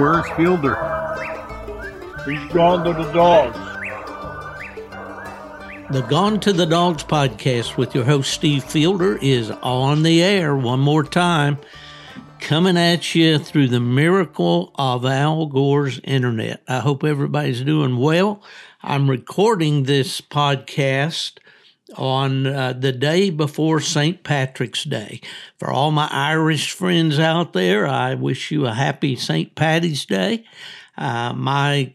Where's Fielder? He's gone to the dogs. The Gone to the Dogs podcast with your host Steve Fielder is on the air one more time, coming at you through the miracle of Al Gore's internet. I hope everybody's doing well. I'm recording this podcast on uh, the day before St. Patrick's Day. For all my Irish friends out there, I wish you a happy St. Patty's Day. Uh, my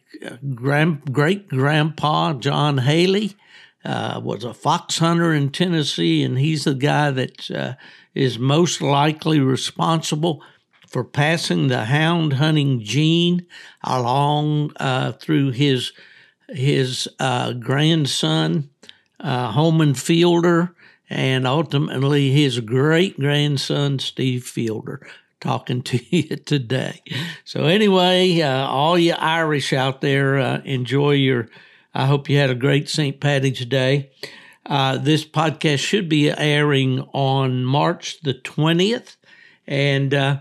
grand, great grandpa, John Haley, uh, was a fox hunter in Tennessee, and he's the guy that uh, is most likely responsible for passing the hound hunting gene along uh, through his his uh, grandson, uh, Holman Fielder, and ultimately his great grandson, Steve Fielder. Talking to you today. So, anyway, uh, all you Irish out there, enjoy your I hope you had a great St. Patty's Day. Uh, this podcast should be airing on March the 20th. And uh,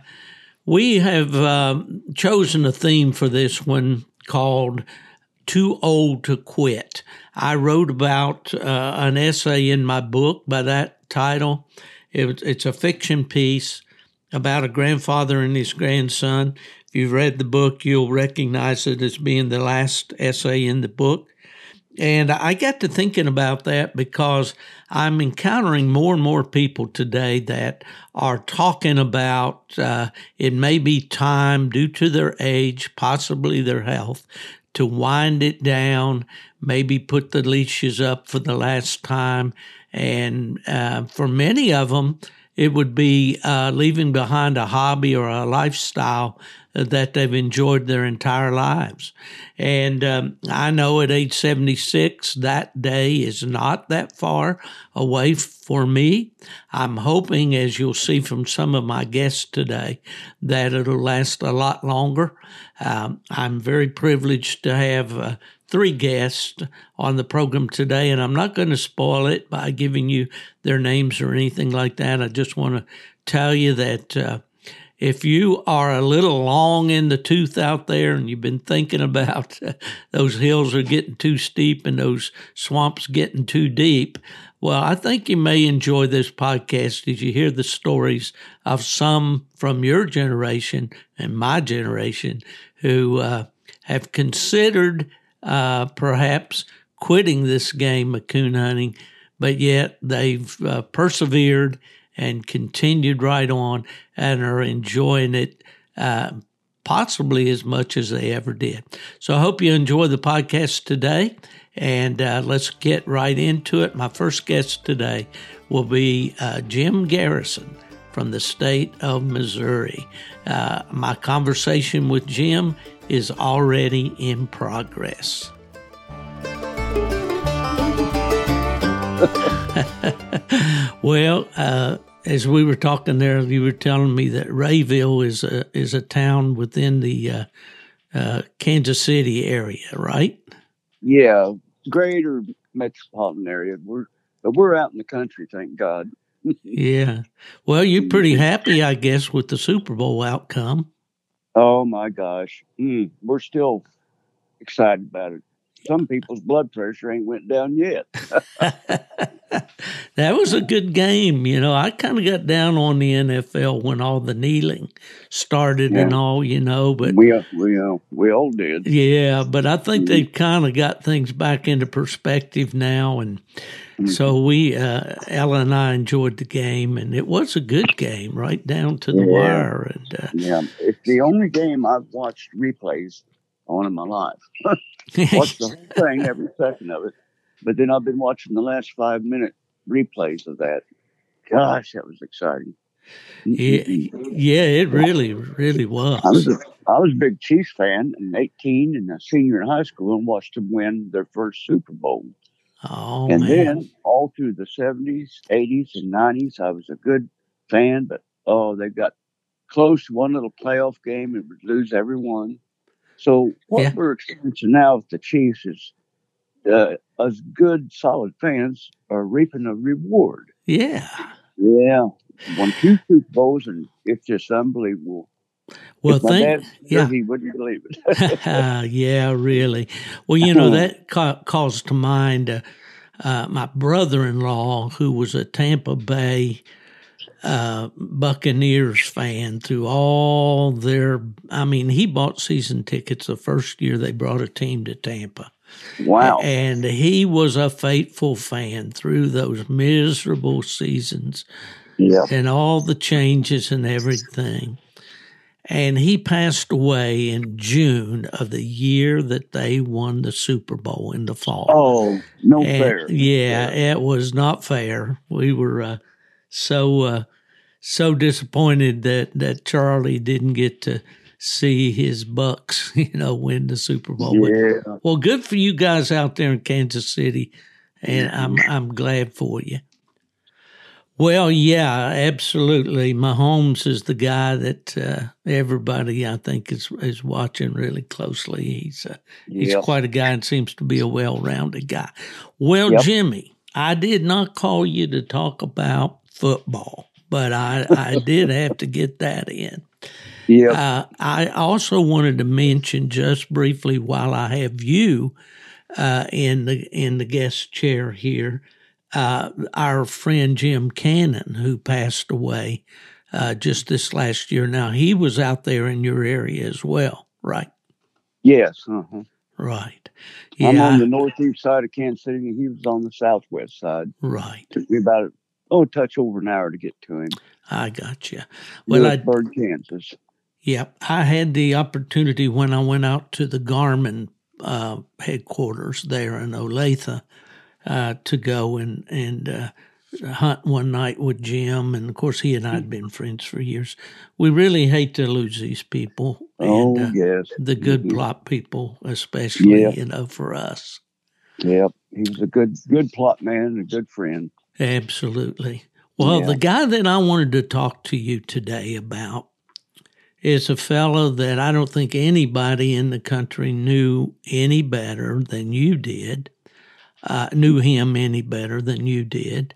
we have uh, chosen a theme for this one called Too Old to Quit. I wrote about uh, an essay in my book by that title. It, it's a fiction piece about a grandfather and his grandson. If you've read the book, you'll recognize it as being the last essay in the book. And I got to thinking about that because I'm encountering more and more people today that are talking about uh, it may be time, due to their age, possibly their health, to wind it down, maybe put the leashes up for the last time. And uh, for many of them, it would be uh, leaving behind a hobby or a lifestyle that they've enjoyed their entire lives. And um, I know at age 76, that day is not that far away for me. I'm hoping, as you'll see from some of my guests today, that it'll last a lot longer. Um, I'm very privileged to have uh, three guests on the program today, and I'm not going to spoil it by giving you their names or anything like that. I just want to tell you that. Uh, if you are a little long in the tooth out there and you've been thinking about those hills are getting too steep and those swamps getting too deep, well, I think you may enjoy this podcast as you hear the stories of some from your generation and my generation who uh, have considered uh, perhaps quitting this game of coon hunting, but yet they've uh, persevered and continued right on and are enjoying it uh, possibly as much as they ever did. So I hope you enjoy the podcast today. And uh, let's get right into it. My first guest today will be uh, Jim Garrison from the state of Missouri. Uh, my conversation with Jim is already in progress. well, uh, as we were talking there, you were telling me that Rayville is a is a town within the uh, uh, Kansas City area, right? Yeah, greater metropolitan area. We're but we're out in the country, thank God. yeah. Well, you're pretty happy, I guess, with the Super Bowl outcome. Oh my gosh, mm, we're still excited about it some people's blood pressure ain't went down yet. that was a good game. You know, I kind of got down on the NFL when all the kneeling started yeah. and all, you know, but we, we, uh, we all did. Yeah. But I think mm-hmm. they've kind of got things back into perspective now. And mm-hmm. so we, uh, Ella and I enjoyed the game and it was a good game right down to the yeah. wire. And, uh, yeah. It's the only game I've watched replays on in my life. Watch the whole thing, every second of it. But then I've been watching the last five minute replays of that. Gosh, that was exciting. Yeah, yeah, it really, really was. I was a, I was a big Chiefs fan in 18 and a senior in high school and watched them win their first Super Bowl. Oh, and man. then all through the 70s, 80s, and 90s, I was a good fan, but oh, they got close to one little playoff game and would lose every one. So what yeah. we're experiencing now with the Chiefs is uh, us good, solid fans are reaping a reward. Yeah. Yeah. Won two Super Bowls, and it's just unbelievable Well, thank yeah, he wouldn't believe it. yeah, really. Well, you know that ca- calls to mind uh, uh, my brother-in-law, who was a Tampa Bay uh, Buccaneers fan through all their. I mean, he bought season tickets the first year they brought a team to Tampa. Wow. And he was a faithful fan through those miserable seasons yep. and all the changes and everything. And he passed away in June of the year that they won the Super Bowl in the fall. Oh, no and, fair. Yeah, it was not fair. We were uh, so uh, so disappointed that that Charlie didn't get to see his Bucks, you know, win the Super Bowl. Yeah. But, well, good for you guys out there in Kansas City, and I'm I'm glad for you. Well, yeah, absolutely. Mahomes is the guy that uh, everybody I think is is watching really closely. He's uh, he's Yep. quite a guy and seems to be a well-rounded guy. Well, Yep. Jimmy, I did not call you to talk about football, but I I did have to get that in. Yeah. Uh, I also wanted to mention just briefly while I have you uh, in the in the guest chair here, uh, our friend Jim Cannon, who passed away uh, just this last year. Now he was out there in your area as well, right? yes. Uh-huh. Right. I'm on the northeast side of Kansas City, and he was on the southwest side. Right. Took me about oh, a touch over an hour to get to him. I got you. Well, I Louisburg, Kansas. Yep. I had the opportunity when I went out to the Garmin uh, headquarters there in Olathe uh, to go and, and uh, hunt one night with Jim. And of course, he and I had been friends for years. We really hate to lose these people. Oh, And uh, yes. the good Mhm. Plott people, especially, Yeah. you know, for us. Yep. He was a good, good Plott man and a good friend. Absolutely. Well, Yeah. the guy that I wanted to talk to you today about is a fellow that I don't think anybody in the country knew any better than you did, uh, knew him any better than you did.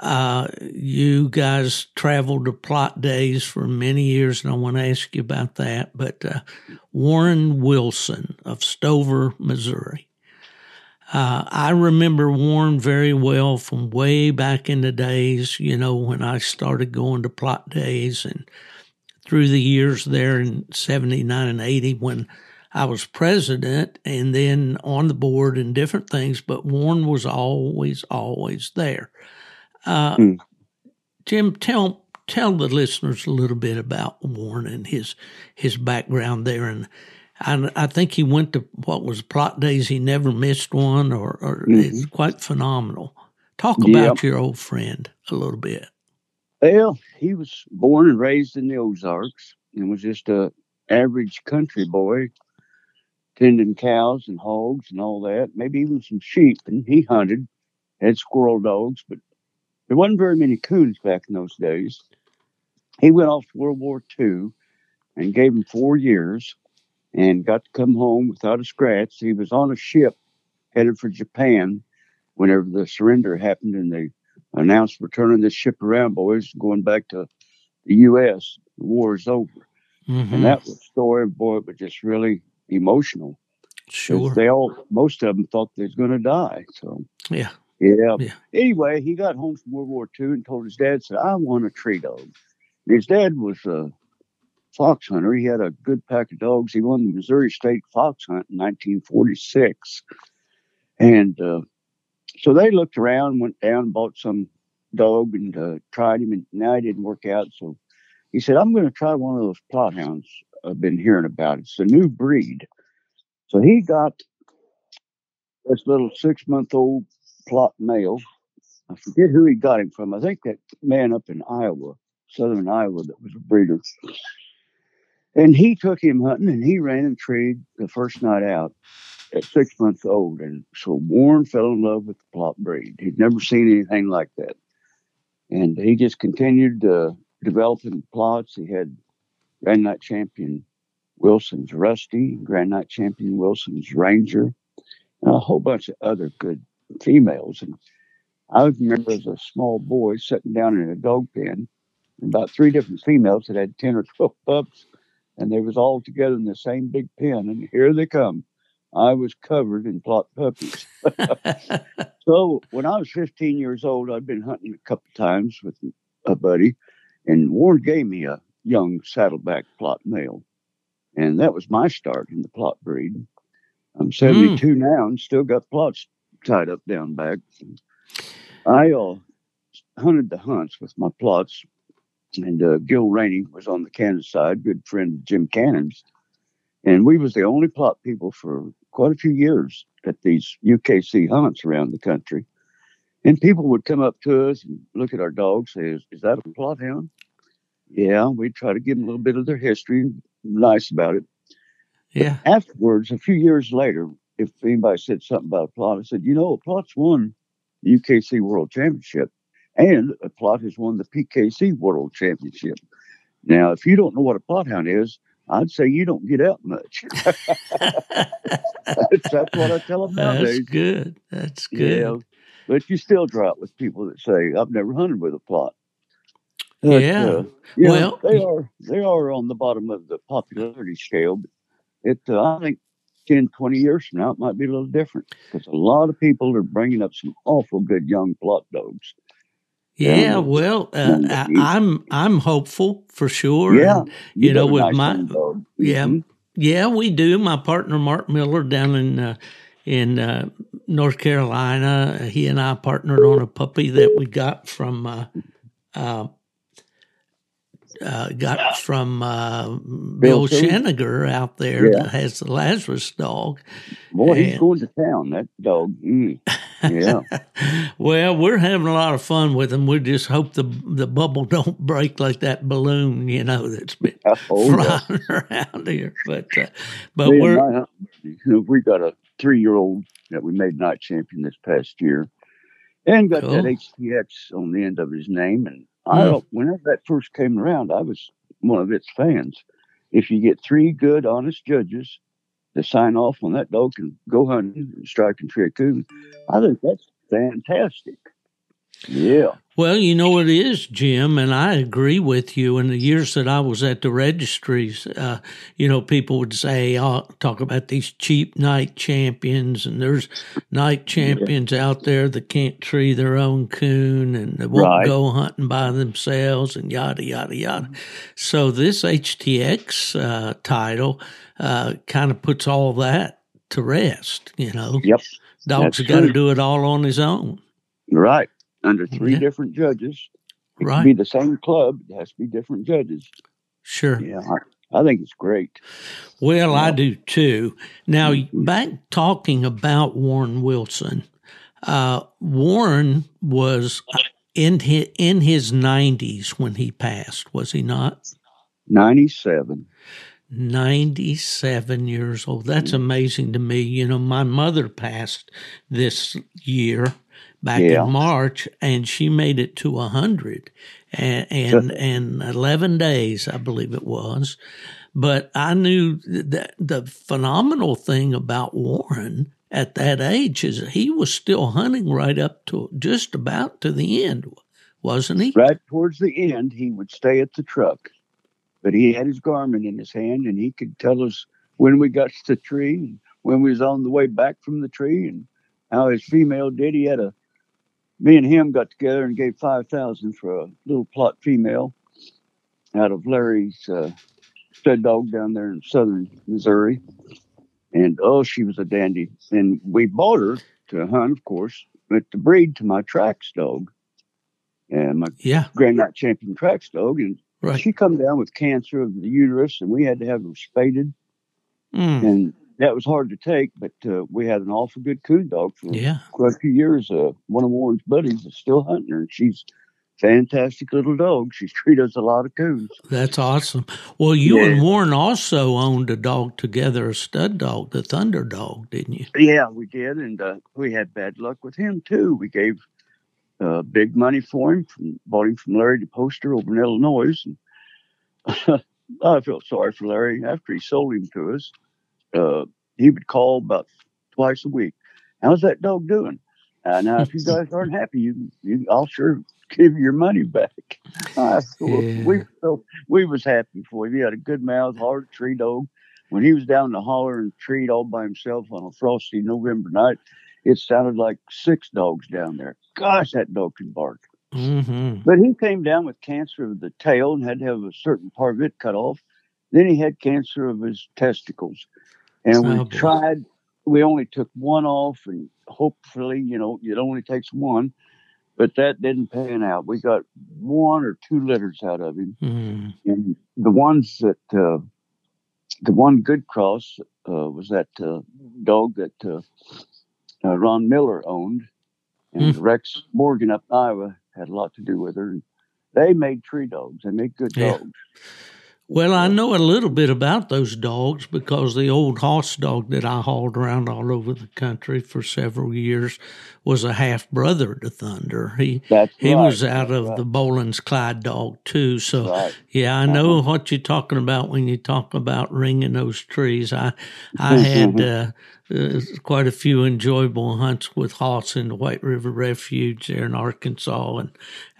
Uh, you guys traveled to Plott days for many years, and I want to ask you about that. But uh, Warren Wilson of Stover, Missouri. Uh, I remember Warren very well from way back in the days, you know, when I started going to Plott days and through the years there in 79 and 80 when I was president and then on the board and different things, but Warren was always, always there. Uh, Hmm. Jim, tell tell the listeners a little bit about Warren and his his background there and I, I think he went to what was Plott days. He never missed one, or, or mm-hmm. it's quite phenomenal. Talk about your old friend a little bit. Well, he was born and raised in the Ozarks and was just a average country boy, tending cows and hogs and all that, maybe even some sheep. And he hunted, had squirrel dogs, but there wasn't very many coons back in those days. He went off to World War II and gave him four years and got to come home without a scratch. He was on a ship headed for Japan whenever the surrender happened and they announced we're turning this ship around, boys, going back to the U.S. The war is over. Mhm. And that was a story, boy, it was just really emotional. sure. They all, most of them thought they was going to die. So, Yeah. yeah. Yeah. Anyway, he got home from World War II and told his dad, said, I want a tree dog. His dad was a fox hunter. He had a good pack of dogs. He won the Missouri State Fox Hunt in 1946. And uh, so they looked around, went down, bought some dog and uh, tried him. And now he didn't work out. So he said, I'm going to try one of those Plott hounds I've been hearing about. It's a new breed. So he got this little six month old Plott male. I forget who he got him from. I think that man up in Iowa, southern Iowa, that was a breeder. And he took him hunting and he ran and treed the first night out at six months old. And so Warren fell in love with the Plott breed. He'd never seen anything like that. And he just continued uh, developing Plotts. He had Grand Night Champion Wilson's Rusty, Grand Night Champion Wilson's Ranger, and a whole bunch of other good females. And I remember as a small boy sitting down in a dog pen, about three different females that had 10 or 12 pups. And they was all together in the same big pen, and here they come. I was covered in Plott puppies. so when I was 15 years old, I'd been hunting a couple times with a buddy, and Warren gave me a young saddleback Plott male, and that was my start in the Plott breed. I'm 72 mm. now and still got Plotts tied up down back. I uh, hunted the hunts with my Plotts, and uh, Gil Rainey was on the Kansas side, good friend of Jim Cannon's, and we was the only Plott people for quite a few years at these UKC hunts around the country. And people would come up to us and look at our dogs, say, "Is, is that a Plott hound?" Yeah, we'd try to give them a little bit of their history, nice about it. Yeah. But afterwards, a few years later, if anybody said something about a Plott, I said, you know, a Plott's won the UKC World Championship, and a Plott has won the PKC World Championship. Now, if you don't know what a Plott hound is, I'd say you don't get out much. that's, that's, what I tell them nowadays. That's good. That's good. Yeah, but you still draw drop with people that say, "I've never hunted with a Plott." But, yeah. Uh, well, they are they are on the bottom of the popularity scale. But it, uh, I think, 10, 20 years from now, it might be a little different because a lot of people are bringing up some awful good young Plott dogs. Yeah, well, uh, I, am I'm, I'm hopeful for sure. Yeah, and, you, you know, with nice my yeah, mm-hmm. yeah, we do. My partner Mark Miller down in uh, in uh, North Carolina, he and I partnered on a puppy that we got from uh, got from uh, Bill, Bill out there yeah. that has the Lazarus dog. Boy, and, he's going to town, that dog. Mm. Yeah. well, we're having a lot of fun with him. We just hope the the bubble don't break like that balloon, you know, that's been oh, flying around here. But uh, but Me we're my, you know, we got a three year old that we made night champion this past year, and got cool. that HTX on the end of his name, and I whenever that first came around, I was one of its fans. If you get three good, honest judges to sign off on that dog and go hunting and strike and tree a coon, I think that's fantastic. Yeah. Well, you know it is, Jim, and I agree with you. In the years that I was at the registries, uh, you know, people would say, "Oh, talk about these cheap night champions," and there's night champions yeah. out there that can't tree their own coon and they won't right. go hunting by themselves, and yada yada yada. So this HTX uh, title uh, kind of puts all that to rest. You know, yep, dog's got to do it all on his own. Right under three yeah. different judges. It right. can be the same club. It has to be different judges. Sure. Yeah. I think it's great. Well, I do too. Now, mm-hmm. back talking about Warren Wilson, uh, Warren was in his, in his 90s when he passed, was he not? 97. 97 years old. That's mm-hmm. amazing to me. You know, my mother passed this year back yeah. in March, and she made it to a hundred and and, eleven days, I believe it was. But I knew that the phenomenal thing about Warren at that age is he was still hunting right up to just about to the end, wasn't he? Right towards the end, he would stay at the truck, but he had his Garmin in his hand, and he could tell us when we got to the tree, when we was on the way back from the tree, and how his female did. He had a me and him got together and gave five thousand for a little Plott female out of Larry's uh, stud dog down there in southern Missouri. And oh, she was a dandy. And we bought her to hunt, of course, but to breed to my tracks dog and my yeah. Grand Night Champion tracks dog. And right. she come down with cancer of the uterus, and we had to have her spaded. Mm. And that was hard to take, but uh, we had an awful good coon dog for yeah. quite a few years. Uh, one of Warren's buddies is still hunting her, and she's fantastic little dog. She's treated us a lot of coons. That's awesome. Well, you yeah. and Warren also owned a dog together, a stud dog, the Thunder dog, didn't you? Yeah, we did, and uh, we had bad luck with him too. We gave uh, big money for him, from, bought him from Larry DePoster over in Illinois, and I felt sorry for Larry after he sold him to us uh, he would call about twice a week. How's that dog doing? Uh, now, if you guys aren't happy, you, you, I'll sure give you your money back. Uh, yeah. We so we was happy for him. He had a good mouth, hard tree dog. When he was down in the holler and treat all by himself on a frosty November night, it sounded like six dogs down there. Gosh, that dog can bark. Mm-hmm. But he came down with cancer of the tail and had to have a certain part of it cut off. Then he had cancer of his testicles. And oh, we boy. tried, we only took one off, and hopefully, you know, it only takes one. But that didn't pan out. We got one or two litters out of him. Mm. And the ones that, uh, the one good cross uh, was that uh, dog that uh, uh, Ron Miller owned. And mm. Rex Morgan up in Iowa had a lot to do with her. They made tree dogs. They make good yeah. dogs. Well, I know a little bit about those dogs because the old hoss dog that I hauled around all over the country for several years was a half brother to Thunder. He That's he right. was out That's of right. the Boland's Clyde dog too. So right. yeah, I know uh-huh. what you're talking about when you talk about ringing those trees. I I had uh, uh, quite a few enjoyable hunts with hoss in the White River Refuge there in Arkansas, and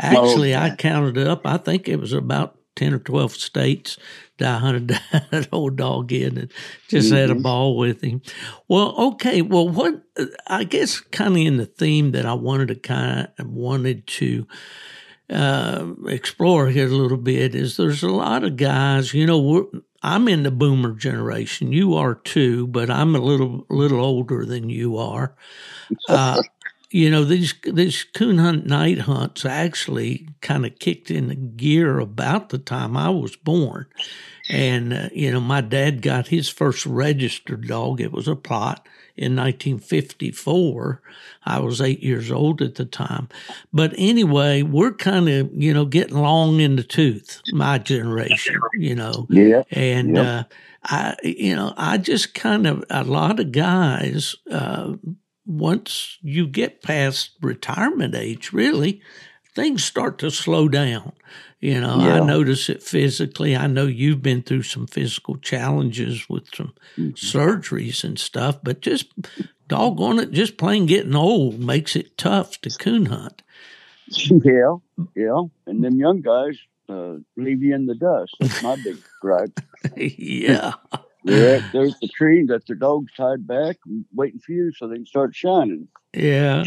actually oh. I counted up. I think it was about 10 or 12 states I hunted that old dog in and just mm-hmm. had a mm-hmm. ball with him. Well, okay. Well, what, I guess kind of in the theme that I wanted to kind of wanted to, uh, explore here a little bit is there's a lot of guys, you know, I'm in the boomer generation. You are too, but I'm a little, little older than you are. Uh, you know these these coon hunt night hunts actually kind of kicked into gear about the time I was born, and uh, you know my dad got his first registered dog. It was a Plott in 1954. I was eight years old at the time, but anyway, we're kind of you know getting long in the tooth, my generation, you know, yeah, and. Uh, I, you know, I just kind of a lot of guys uh, once you get past retirement age, really, things start to slow down. You know, yeah. I notice it physically. I know you've been through some physical challenges with some mm-hmm. surgeries and stuff, but just doggone it, just plain getting old makes it tough to coon hunt. Yeah, yeah. And them young guys uh, leave you in the dust. That's my big gripe. yeah. Yeah, there's the tree that their dog's tied back, waiting for you so they can start shining. Yeah,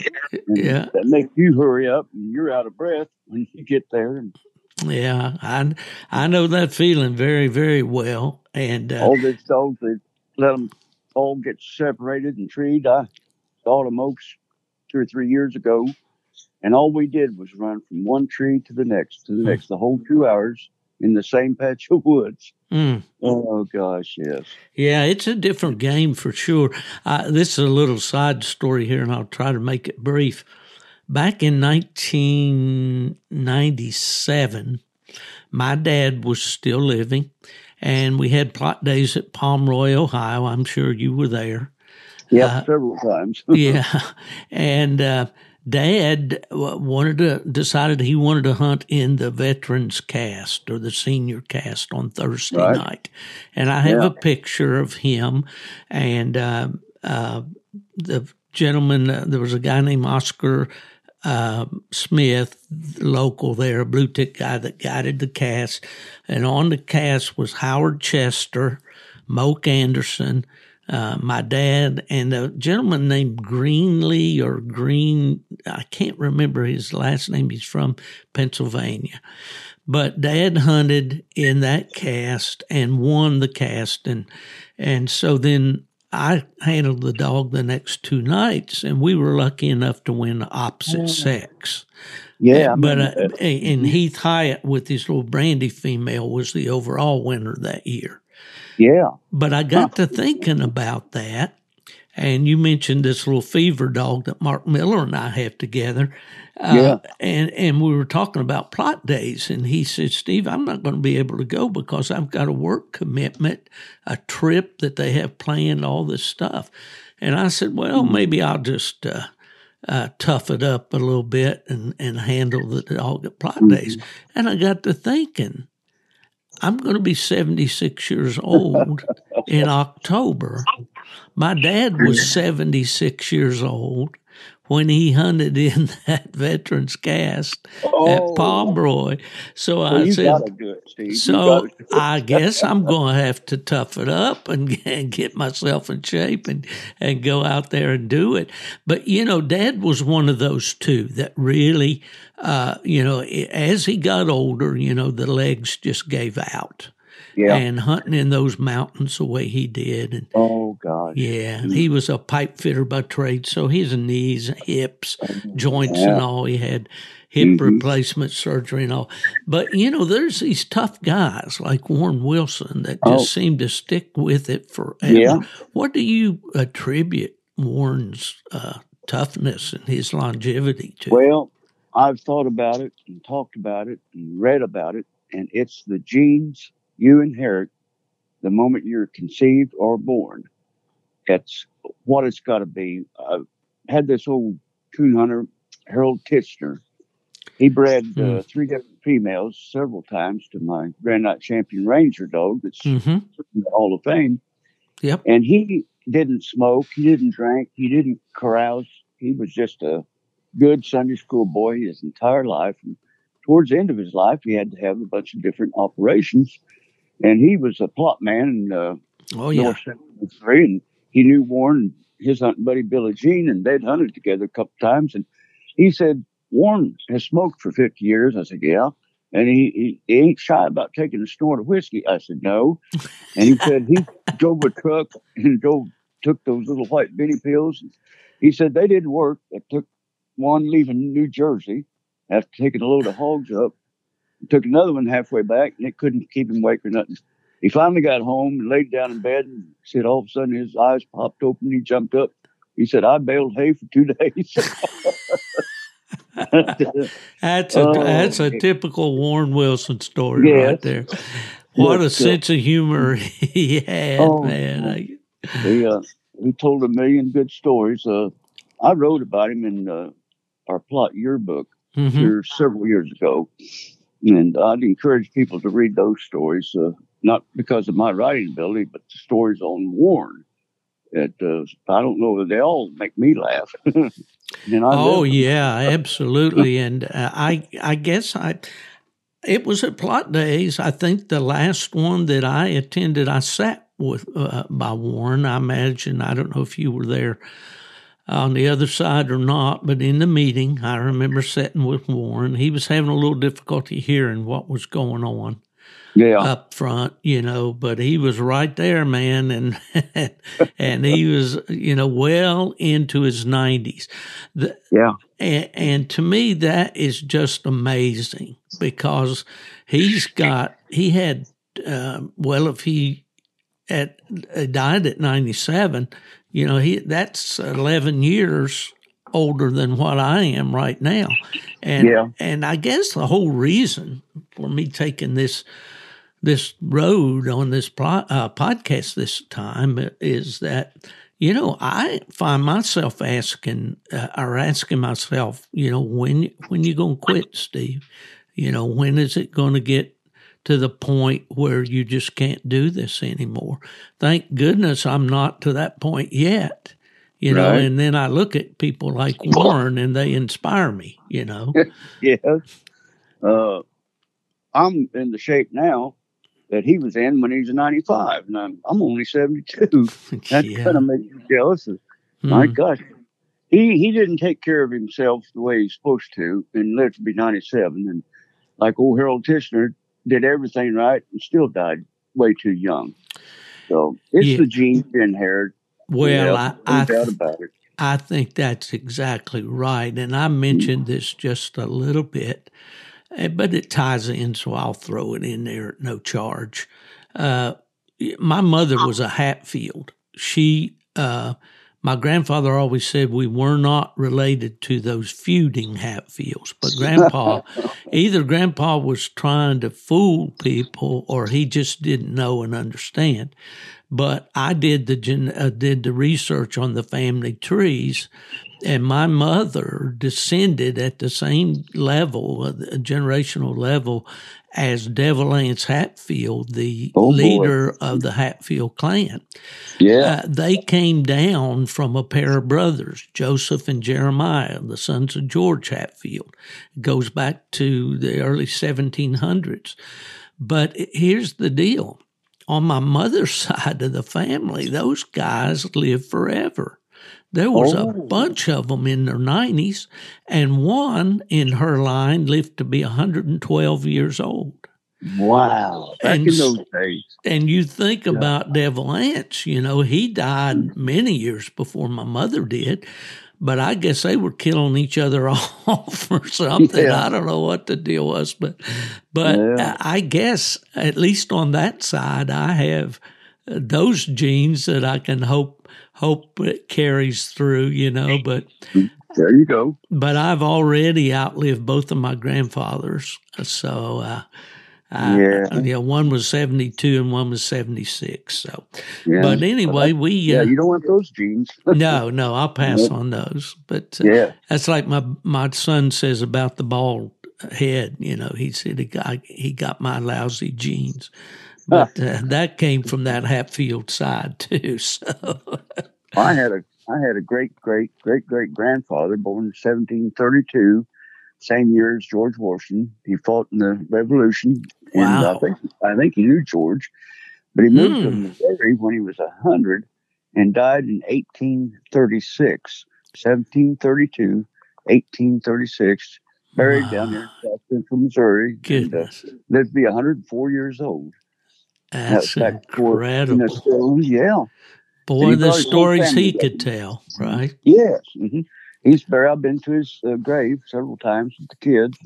and yeah. That makes you hurry up, and you're out of breath when you get there. Yeah, I I know that feeling very very well. And uh, all these dogs, they let them all get separated and treed. I saw them oaks two or three years ago, and all we did was run from one tree to the next to the hmm. next the whole two hours in the same patch of woods. Mm. Oh gosh, yes. Yeah, it's a different game for sure. Uh, this is a little side story here, and I'll try to make it brief. Back in 1997, my dad was still living, and we had Plott days at Pomeroy, Ohio. I'm sure you were there. Yeah, uh, several times. yeah, and uh, Dad wanted to decided he wanted to hunt in the veterans cast or the senior cast on Thursday right. night, and I have yeah. a picture of him and uh, uh, the gentleman. Uh, there was a guy named Oscar uh, Smith, local there, a blue tick guy that guided the cast, and on the cast was Howard Chester, Moke Anderson, uh, my dad and a gentleman named Greenlee or Green, I can't remember his last name. He's from Pennsylvania. But dad hunted in that cast and won the cast. And, and so then I handled the dog the next two nights, and we were lucky enough to win opposite sex. Yeah, but uh, and Heath Hyatt with his little brandy female was the overall winner that year. Yeah. But I got huh. to thinking about that. And you mentioned this little fever dog that Mark Miller and I have together. Uh, yeah. And, and we were talking about Plott days. And he said, Steve, I'm not going to be able to go because I've got a work commitment, a trip that they have planned, all this stuff. And I said, well, hmm. maybe I'll just uh, uh, tough it up a little bit and, and handle the dog at Plott mm-hmm. days. And I got to thinking, I'm going to be 76 years old in October. My dad was 76 years old, when he hunted in that veterans cast Oh. at Pomeroy. So Well, I said, gotta do it, Steve. So. I guess I'm going to have to tough it up and, and get myself in shape and, and go out there and do it. But, you know, Dad was one of those two that really, uh, you know, as he got older, you know, the legs just gave out. Yeah. And hunting in those mountains the way he did. And oh God. yeah, he was a pipe fitter by trade. So his knees, hips, joints, and all, he had hip Mhm. replacement surgery and all. But you know, there's these tough guys like Warren Wilson that just Oh. seem to stick with it forever. Yeah. What do you attribute Warren's uh, toughness and his longevity to? Well, I've thought about it and talked about it and read about it, and it's the genes you inherit the moment you're conceived or born. That's what it's got to be. I've had this old coon hunter, Harold Titchener. He bred uh, Hmm. three different females several times to my Grand Night Champion Ranger dog that's hmm in the Hall of Fame. Yep. And he didn't smoke, he didn't drink, he didn't carouse. He was just a good Sunday school boy his entire life. And towards the end of his life, he had to have a bunch of different operations. And he was a Plott man in uh, Oh yeah. North Missouri, and he knew Warren, his hunting buddy Billy Jean, and they'd hunted together a couple times. And he said, Warren has smoked for 50 years. I said, yeah. And he, he, he ain't shy about taking a snort of whiskey. I said, no. And he said he drove a truck and drove, took those little white Benny pills. He said they didn't work. It took one leaving New Jersey after taking a load of hogs up. Took another one halfway back, and it couldn't keep him awake or nothing. He finally got home and laid down in bed and said all of a sudden his eyes popped open. He jumped up. He said, I baled hay for two days. That's a Oh, that's a typical Warren Wilson story right there. What a Yes, uh, sense of humor he had, Oh, man. I, he, uh, he told a million good stories. Uh, I wrote about him in uh, our Plott yearbook mhm. here several years ago. And I'd encourage people to read those stories, uh, not because of my writing ability, but the stories on Warren. It, uh, I don't know, that they all make me laugh. and I Oh yeah, absolutely. And uh, I I guess I it was at Plott Days. I think the last one that I attended, I sat with uh, by Warren. I imagine I don't know if you were there on the other side or not, but in the meeting, I remember sitting with Warren. He was having a little difficulty hearing what was going on Yeah. up front, you know, but he was right there, man, and and he was, you know, well into his nineties. Yeah. and, and to me, that is just amazing because he's got he had uh, well, if he at uh, died at ninety seven, you know, he that's eleven years older than what I am right now, and Yeah. and I guess the whole reason for me taking this this road on this uh, podcast this time is that you know I find myself asking uh, or asking myself, you know, when when you gonna quit, Steve? You know, when is it going to get to the point where you just can't do this anymore? Thank goodness I'm not to that point yet. You know, Right. and then I look at people like Warren and they inspire me, you know. Yes. Uh, I'm in the shape now that he was in when he was 95, and I'm, I'm only 72. That yeah. kind of makes me jealous. of- My Mm. gosh. He, he didn't take care of himself the way he's supposed to and lived to be 97. And like old Harold Tishner did everything right and still died way too young. So it's Yeah. the genes you inherit. Well, Yeah, I, I doubt about it. I think that's exactly right. And I mentioned this just a little bit, eh, but it ties in, so I'll throw it in there at no charge. Uh, my mother was a Hatfield. She, uh, my grandfather always said we were not related to those feuding Hatfields, but grandpa, either grandpa was trying to fool people or he just didn't know and understand. but I did the uh, did the research on the family trees, and my mother descended at the same level, a generational level, as Devil Anse Hatfield, the oh, leader of the Hatfield clan. Yeah. Uh, they came down from a pair of brothers, Joseph and Jeremiah, the sons of George Hatfield. It goes back to the early 1700s. But here's the deal on my mother's side of the family, those guys live forever. There was oh. a bunch of them in their 90s, and one in her line lived to be 112 years old. Wow. Back and, in those days. And you think yeah. about Devil Anse, you know, he died hmm. many years before my mother did, but I guess they were killing each other off or something. Yeah. I don't know what the deal was, but but yeah. I guess at least on that side, I have uh, those genes that I can hope hope it carries through. You know, but there you go. But I've already outlived both of my grandfathers, so. Uh, uh, yeah. yeah, one was 72 and one was 76. So, yeah. but anyway, we. Uh, yeah, you don't want those genes. no, no, I'll pass on those. But uh, yeah, that's like my, my son says about the bald head. You know, he said he got, he got my lousy genes. But uh, that came from that Hatfield side too. So I had a I had a great great great great grandfather born in 1732 same year as George Washington. He fought in the Revolution, and wow. I think I think he knew George, but he moved to hmm. Missouri when he was hundred and died in 1836, 1732, 1836. Buried wow. down there in South Central Missouri. Goodness. And, uh, lived to be 104 years old. That's incredible. For, yeah. Boy, the stories he could tell, right? Yes. Mm-hmm he's buried. I've been to his uh, grave several times with the kids.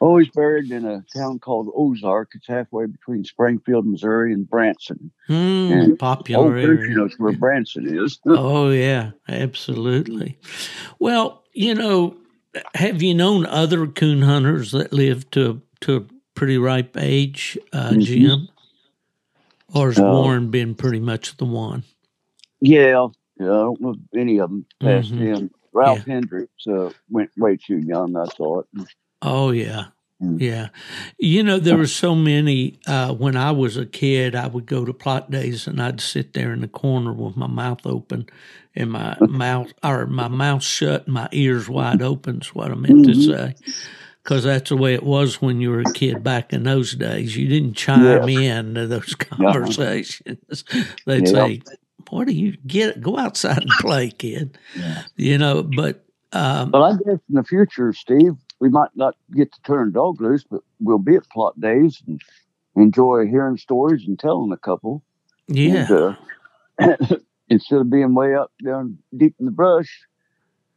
Oh, he's buried in a town called Ozark. It's halfway between Springfield, Missouri, and Branson. Mm, and popular area. knows where Branson is. oh yeah, absolutely. Well, you know, have you known other coon hunters that lived to to a pretty ripe age, uh, mm-hmm. Jim? Or has uh, Warren been pretty much the one? Yeah, yeah, I don't know any of them past mm-hmm. him. Ralph yeah. Hendricks uh, went way too young, I thought. Oh yeah. Mm. Yeah. You know, there were so many. Uh, when I was a kid, I would go to Plott days and I'd sit there in the corner with my mouth open and my mouth, or my mouth shut and my ears wide open, is what I meant mm-hmm. to say. Because that's the way it was when you were a kid back in those days. You didn't chime in to those conversations. They'd say, what do you get? Go outside and play, kid. Yeah. You know, but. Um, well, I guess in the future, Steve, we might not get to turn dog loose, but we'll be at Plott days and enjoy hearing stories and telling a couple. Yeah. And, uh, instead of being way up down deep in the brush,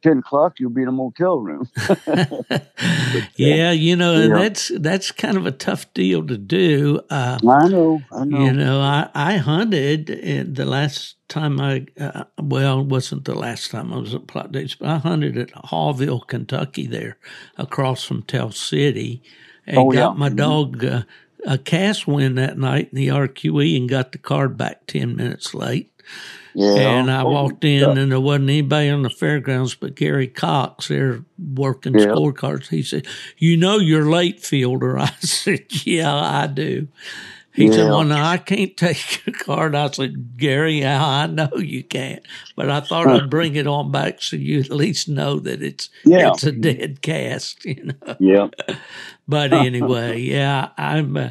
10 o'clock you'll be in a motel room yeah you know yeah. that's that's kind of a tough deal to do uh, i know i know you know i i hunted the last time i uh, well it wasn't the last time i was at Plott days but i hunted at Hawesville kentucky there across from tell city and oh, got yeah. my mm-hmm. dog uh, a cast win that night in the rqe and got the card back 10 minutes late yeah. And I walked in and there wasn't anybody on the fairgrounds but Gary Cox there working yeah. scorecards. He said, You know you're late, Fielder. I said, Yeah, I do. He yeah. said, Well, no, I can't take your card. I said, Gary, I know you can't. But I thought I'd bring it on back so you at least know that it's yeah. it's a dead cast, you know. Yeah. but anyway, yeah, I'm uh,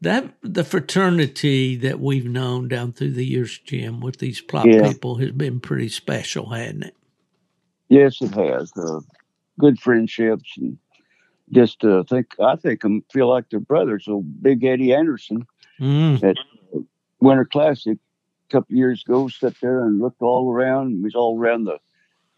that the fraternity that we've known down through the years, Jim, with these Plott yeah. people has been pretty special, hasn't it? Yes, it has. Uh, good friendships and just uh, think I think them feel like they're brothers. So Big Eddie Anderson mm. at Winter Classic a couple years ago sat there and looked all around. He was all around the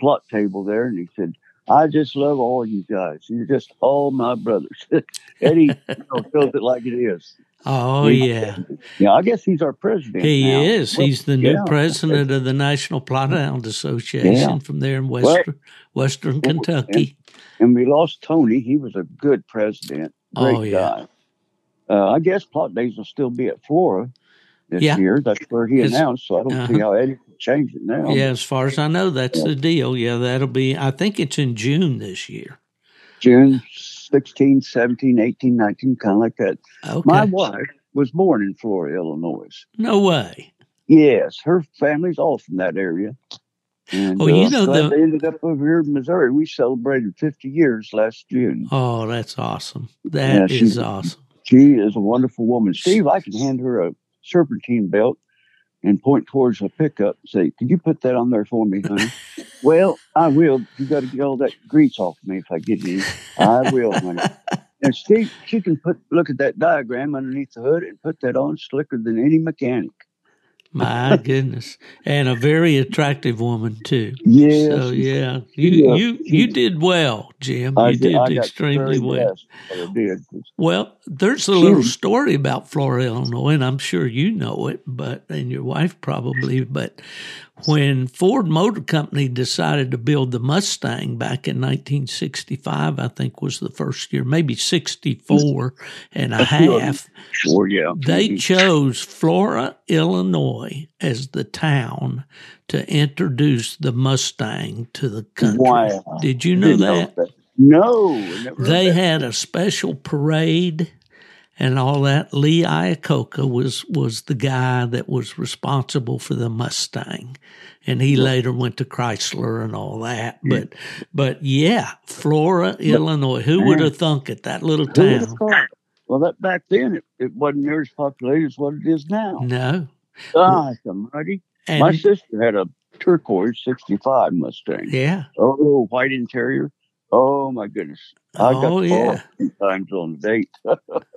Plott table there, and he said, I just love all you guys. You're just all my brothers. Eddie you know, feels it like it is. Oh yeah, yeah. I guess he's our president. He now. is. Well, he's the new yeah. president of the National Plott Hound Association yeah. from there in Western well, Western Kentucky. And, and, we lost Tony. He was a good president. Great oh, yeah. guy. Uh, I guess Plott days will still be at Flora. this Yeah. year. That's where he It's- announced. So I don't see uh-huh. how Eddie can change it now. Yeah, as far as I know, that's the deal. Yeah, that'll be. I think it's in June this year. June 16, 17, 18, 19, kind of like that. Okay. My wife was born in Florida, Illinois. no way. Yes, her family's all from that area. And, Oh, you uh, know the- they ended up over here in Missouri. We celebrated 50 years last June. Oh, that's awesome. Yeah, That is she's- awesome. She is a wonderful woman. Steve, I can hand her a serpentine belt and point towards a pickup and say, Can you put that on there for me, honey? well, I will. You got to get all that grease off me if I get any. I will, honey. And Steve, she can put look at that diagram underneath the hood and put that on slicker than any mechanic. My goodness, and a very attractive woman too. Yes. So yeah, you Yeah. you you did well, Jim. I you did, extremely well. blessed what I did. Well, there's a little story about Flora, Illinois, and I'm sure you know it, but and your wife probably. But when Ford Motor Company decided to build the Mustang back in 1965, I think was the first year, maybe 64 and a A few of them. half. Sure, yeah. They Mhm. chose Flora, Illinois as the town to introduce the Mustang to the country. Wow. Did you know that? No. never heard They that. had a special parade and all that. Lee Iacocca was was the guy that was responsible for the Mustang, and he later went to Chrysler and all that. Yeah. But but yeah, Flora, Illinois. Who would have thunk it? That little Who town. Well, that back then it, it wasn't near as populated as what it is now. No, Ah, mighty. and My sister had a turquoise '65 Mustang. yeah, Oh, white interior. Oh my goodness! I oh yeah. times on date.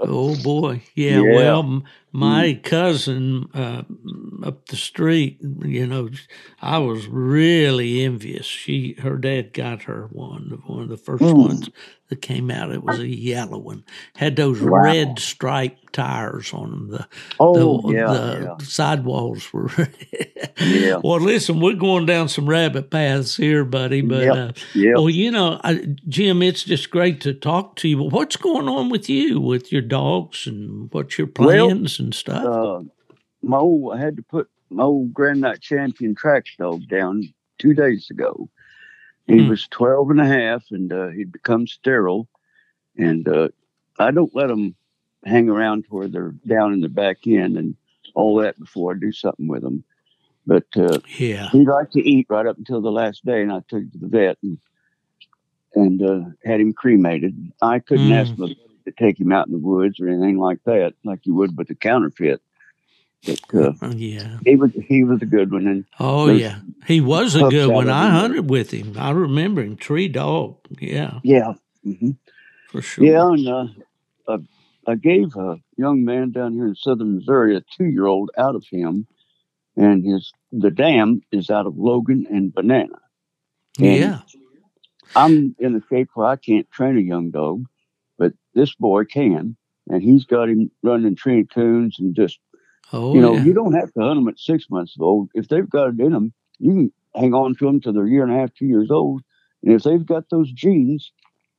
Oh boy, yeah. Yeah. Well, m- my cousin uh, up the street, you know, I was really envious. She, her dad got her one, of one of the first Mm. ones that came out. It was a yellow one, had those Wow. red striped tires on them. The Oh the, yeah, the sidewalls were. Yeah. Well, listen, we're going down some rabbit paths here, buddy. But Yep. uh, yeah, yeah. well, you know, I, Jim, it's just great to talk to you. But what's going on with you, with your dogs, and what's your Well, plans and stuff? uh, my old, I had to put my old Grand Night Champion track dog down two days ago. He Hmm. was 12 and a half and uh, he'd become sterile. And uh, I don't let them hang around to where they're down in the back end and all that before I do something with them. But uh, yeah, he liked to eat right up until the last day, and I took him to the vet and and uh, had him cremated. I couldn't Mm. ask my to take him out in the woods or anything like that, like you would with a counterfeit. But uh, Uh, yeah. he was he was a good one, and Oh yeah, he was a good one. I hunted with him. I remember him, tree dog. Yeah, yeah, hmm for sure. yeah, and uh, uh, I gave a young man down here in southern Missouri a two year old out of him, and his the dam is out of Logan and Banana. And yeah. I'm in a shape where I can't train a young dog, but this boy can, and he's got him running train coons and just Oh you know yeah. you don't have to hunt them at six months old. If they've got it in them, you can hang on to them till they're a year and a half, two years old, and if they've got those genes,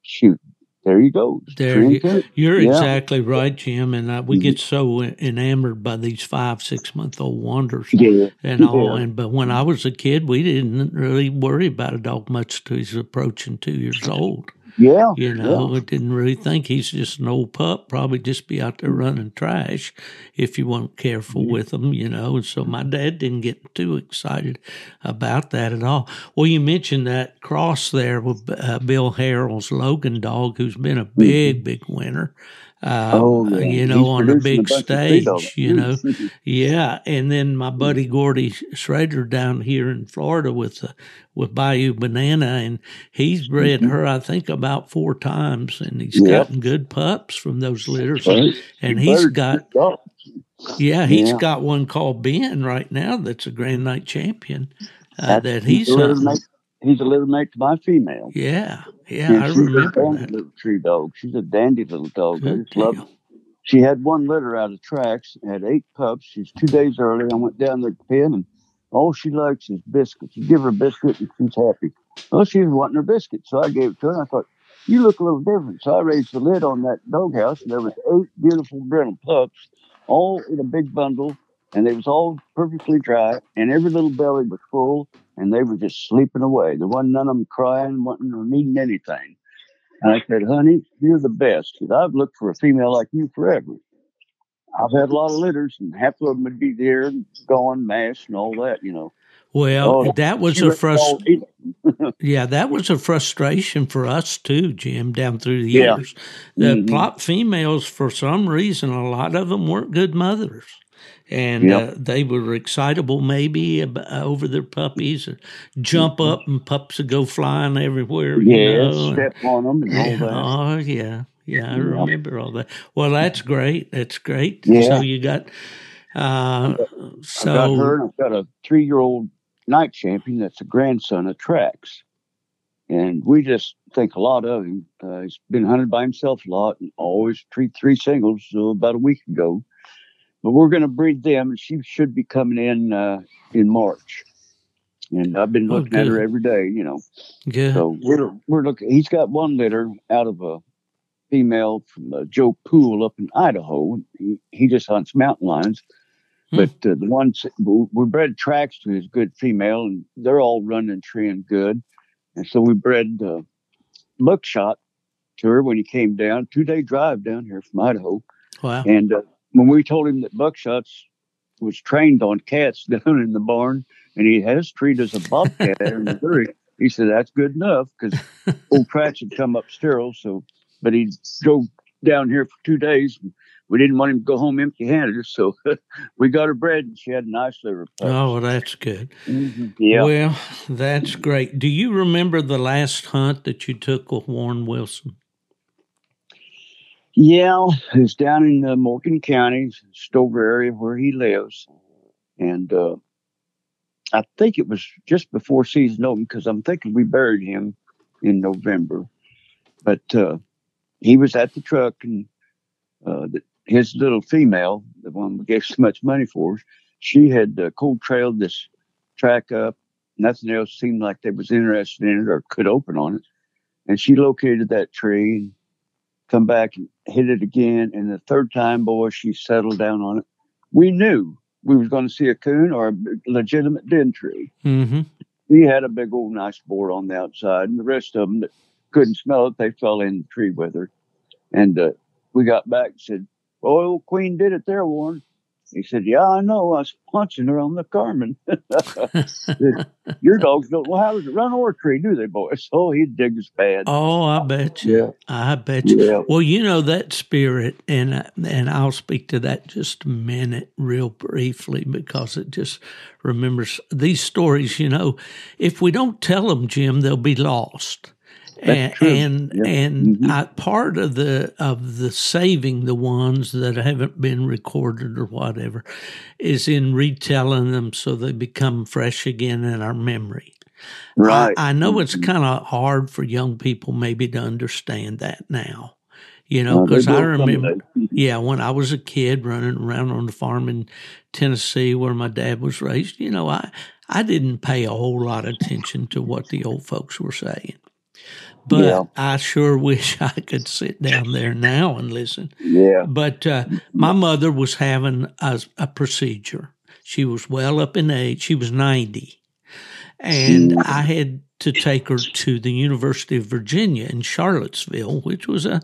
shoot, there you go. There you. You're Yeah. exactly right, Jim. And uh, we get so enamored by these five, six month old wonders. Yeah, and all. Yeah. And but when I was a kid, we didn't really worry about a dog much till he's approaching two years old. Yeah, You know, yeah. didn't really think he's just an old pup. Probably just be out there running trash if you weren't careful with him. You know, and so my dad didn't get too excited about that at all. Well, you mentioned that cross there with uh, Bill Harrell's Logan dog, who's been a big, big winner. Uh, Oh, yeah. you know, He's on the a big bunch of free dogs, stage. You know, yeah, and then my buddy Gordy Schrader down here in Florida with the, with Bayou Banana, and he's bred her I think about four times, and he's Mm-hmm. Yep. gotten good pups from those litters. Right. And You he's got yeah, he's Yeah. got one called Ben right now that's a Grand Night champion. Uh, that he's hunting. He's a little mate to my female. Yeah, yeah, And I she's a remember dandy that. little tree dog. She's a dandy little dog. I just love her. She had one litter out of Trax, had eight pups. She's two days early. I went down there to the pen, and all she likes is biscuits. You give her a biscuit, and she's happy. Well, she was wanting her biscuit, so I gave it to her. And I thought, you look a little different. So I raised the lid on that doghouse, and there was eight beautiful brindle pups, all in a big bundle. and they was all perfectly dry, and every little belly was full, and they were just sleeping away. There wasn't none of them crying, wanting or needing anything. And I said, honey, you're the best because I've looked for a female like you forever. I've had a lot of litters, and half of them would be there, gone, mashed, and all that, you know. Well, oh, that was a frustration. yeah, that was a frustration for us too, Jim. Down through the years, the mm-hmm. Females, for some reason, a lot of them weren't good mothers and yep. uh, they were excitable maybe over their puppies jump mm-hmm. up and pups would go flying everywhere yeah step on them and all that. oh yeah yeah i remember all that. Well that's great that's great. Yeah. so you got uh so I got her i've got a three-year-old night champion that's a grandson of Trax and we just think a lot of him. Uh, he's been hunted by himself a lot and always treat three singles uh, about a week ago but we're going to breed them, and she should be coming in uh, in March. And I've been oh, looking oh, at her every day, you know. Yeah. So we're we're looking. He's got one litter out of a female from uh, Joe Poole up in Idaho. He, he just hunts mountain lions. Hmm. But uh, the ones we bred Trax to his good female, and they're all running treeing good. And so we bred uh, Buckshot to her when he came down, two day drive down here from Idaho. Wow. And uh, when we told him that Buckshots was trained on cats down in the barn, and he has treated as a bobcat in Missouri, he said that's good enough because old Trax had come up sterile. So, but he drove down here for two days. We didn't want him to go home empty-handed, so we got her bred, and she had a nice liver. Pup. Oh, well, that's good. Mm-hmm. Yeah. Well, that's great. Do you remember the last hunt that you took with Warren Wilson? Yeah, it's down in uh, Morgan County, Stover area where he lives. And uh, I think it was just before season open because I'm thinking we buried him in November. But uh, he was at the truck and uh, the, his little female, the one we gave so much money for, she had uh, cold trailed this track up. Nothing else seemed like they was interested in it or could open on it. And she located that tree And, come back and hit it again. And the third time, boy, she settled down on it. We knew we was going to see a coon or a legitimate den tree. Mm-hmm. He had a big old nice board on the outside, and the rest of them that couldn't smell it, they fell in the tree with her. And uh, we got back and said, "Oh, old Queen did it there, Warren." He said, Yeah, I know. I was punching her on the Carmen. Your dogs don't know how to run or tree, do they, boys? Oh, he digs bad. Oh, I bet you. Yeah. I bet you. Yeah. Well, you know that spirit, and and I'll speak to that just a minute, real briefly, because it just remembers these stories. You know, if we don't tell them, Jim, they'll be lost and and, yeah. and mm-hmm. I, part of the of the saving the ones that haven't been recorded or whatever is in retelling them so they become fresh again in our memory. Right. I, I know mm-hmm. it's kind of hard for young people maybe to understand that now. You know, because I remember, yeah, when I was a kid running around on the farm in Tennessee where my dad was raised, you know, I I didn't pay a whole lot of attention to what the old folks were saying. But yeah. I sure wish I could sit down there now and listen. Yeah. But uh, my mother was having a, a, procedure. She was well up in age. She was 90. And. I had to take her to the University of Virginia in Charlottesville, which was a,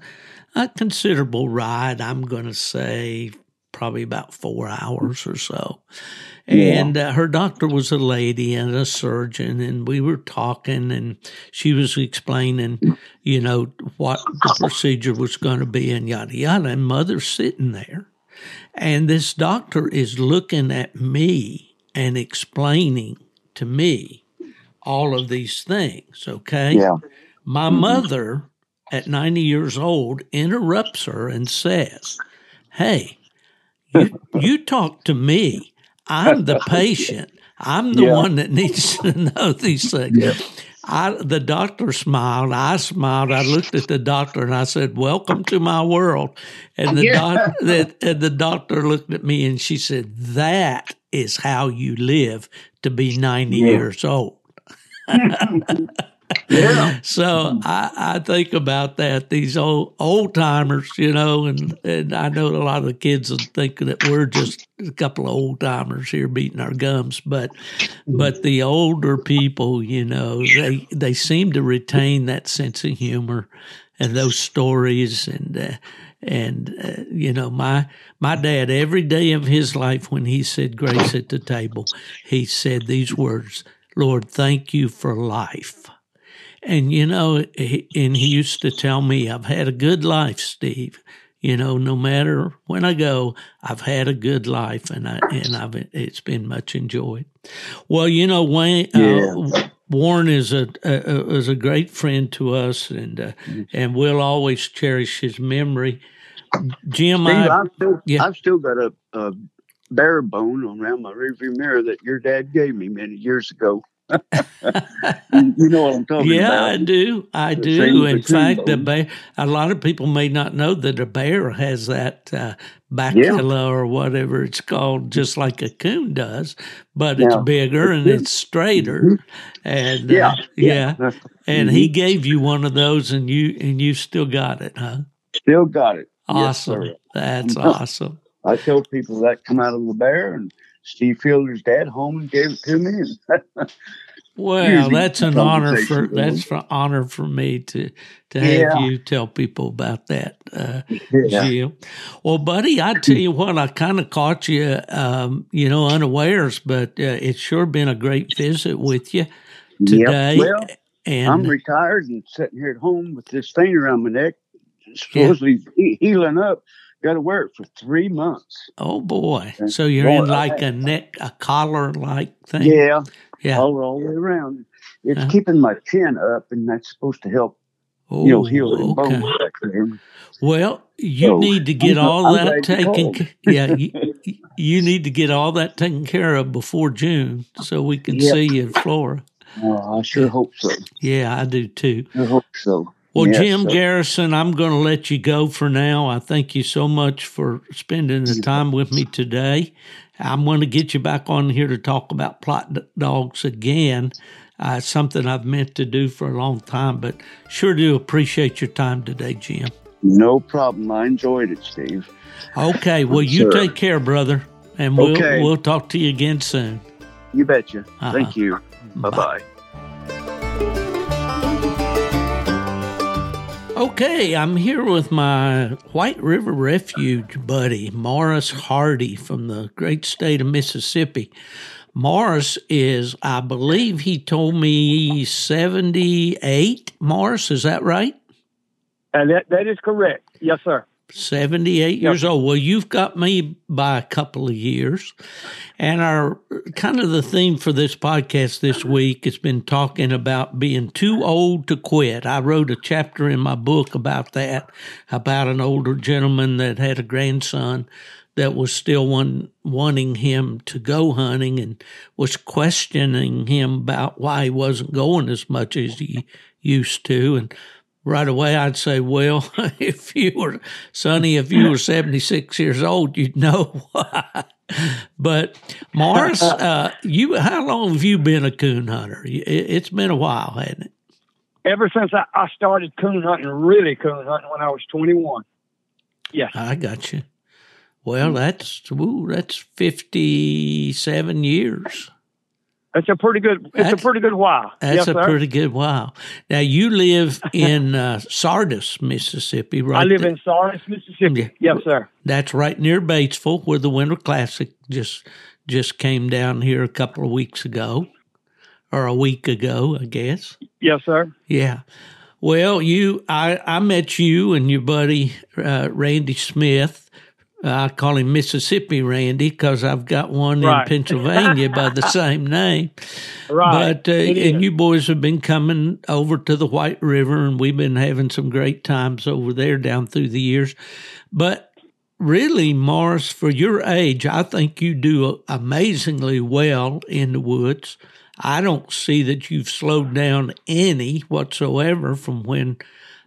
a considerable ride. I'm going to say probably about four hours or so. And uh, her doctor was a lady and a surgeon, and we were talking, and she was explaining, you know, what the procedure was going to be, and yada yada. And mother's sitting there, and this doctor is looking at me and explaining to me all of these things. Okay, yeah. My mm-hmm. mother, at ninety years old, interrupts her and says, "Hey." You, you talk to me. I'm the patient. I'm the yeah. one that needs to know these things. Yeah. I, the doctor smiled. I smiled. I looked at the doctor and I said, "Welcome to my world." And the yeah. doc, and the doctor looked at me and she said, "That is how you live to be ninety yeah. years old." Yeah. So I, I think about that. These old old timers, you know, and and I know a lot of the kids are thinking that we're just a couple of old timers here beating our gums, but but the older people, you know, they they seem to retain that sense of humor and those stories and. Uh, and uh, you know, my my dad every day of his life when he said grace at the table, he said these words, "Lord, thank you for life." And you know, he, and he used to tell me, "I've had a good life, Steve." You know, no matter when I go, I've had a good life, and I and I've it's been much enjoyed. Well, you know, Wayne, uh, yeah. uh, Warren is a, a, is a great friend to us, and uh, mm-hmm. and we'll always cherish his memory. Jim, Steve, I, have still, yeah. I've still got a, a bear bone around my rearview mirror that your dad gave me many years ago. You know what I'm talking yeah, about. Yeah, I do. I the do. In fact, the bear. A lot of people may not know that a bear has that uh, bacula yeah. or whatever it's called, just like a coon does, but it's bigger and it's straighter. Mm-hmm. And yeah, uh, yeah. yeah. and mm-hmm. he gave you one of those, and you and you still got it, huh? Still got it. Awesome. Yes, That's awesome. I tell people that come out of the bear and Steve Fielder's dad home and gave it to me. well, that's an honor for that's for honor for me to to have you tell people about that, uh, yeah. Jim. Well, buddy, I tell you what, I kind of caught you, um, you know, unawares, but uh, it's sure been a great visit with you today. Yep. Well, and I'm retired and sitting here at home with this thing around my neck, supposedly yeah. healing up got to wear it for three months. Oh boy! And so you're boy, in like a neck, a collar like thing. Yeah, yeah, all, all the way around. It's uh keeping my chin up, and that's supposed to help. Oh, you know, heal the okay. bones. Well, you so, need to get I'm, all I'm that taken. yeah, you, you, need to get all that taken care of before June, so we can yep. see you in Florida. Oh, I sure hope so. Yeah, I do too. I hope so. Well, yes, Jim. Garrison, I'm going to let you go for now. I thank you so much for spending the time with me today. I'm going to get you back on here to talk about Plott dogs again. Uh, something I've meant to do for a long time, but sure do appreciate your time today, Jim. No problem. I enjoyed it, Steve. Okay. Well, you take care, brother, and we'll okay. we'll talk to you again soon. You betcha. Uh-huh. Thank you. Bye bye. Okay, I'm here with my White River Refuge buddy, Morris Hardy from the great state of Mississippi. Morris is, I believe he told me 78. Morris, is that right? And that, that is correct. Yes, sir. 78 years old. Well, you've got me by a couple of years. And our kind of the theme for this podcast this week has been talking about being too old to quit. I wrote a chapter in my book about that, about an older gentleman that had a grandson that was still one, wanting him to go hunting and was questioning him about why he wasn't going as much as he used to. And right away I'd say, well, if you were, Sonny, if you were 76 years old, you'd know why. but Morris, uh, you, how long have you been a coon hunter? It's been a while, hasn't it? Ever since I, started coon hunting, really coon hunting when I was 21. Yes. I got you. Well, that's, ooh, that's 57 years. It's a pretty good. It's that's, a pretty good while. That's yes, a sir? pretty good while. Now you live in uh, Sardis, Mississippi, right? I live there. in Sardis, Mississippi. Yeah. Yes, sir. That's right near Batesville, where the Winter Classic just just came down here a couple of weeks ago, or a week ago, I guess. Yes, sir. Yeah. Well, you, I, I met you and your buddy uh, Randy Smith I call him Mississippi Randy because I've got one right. in Pennsylvania by the same name. Right. But uh, and you boys have been coming over to the White River, and we've been having some great times over there down through the years. But really, Morris, for your age, I think you do amazingly well in the woods. I don't see that you've slowed down any whatsoever from when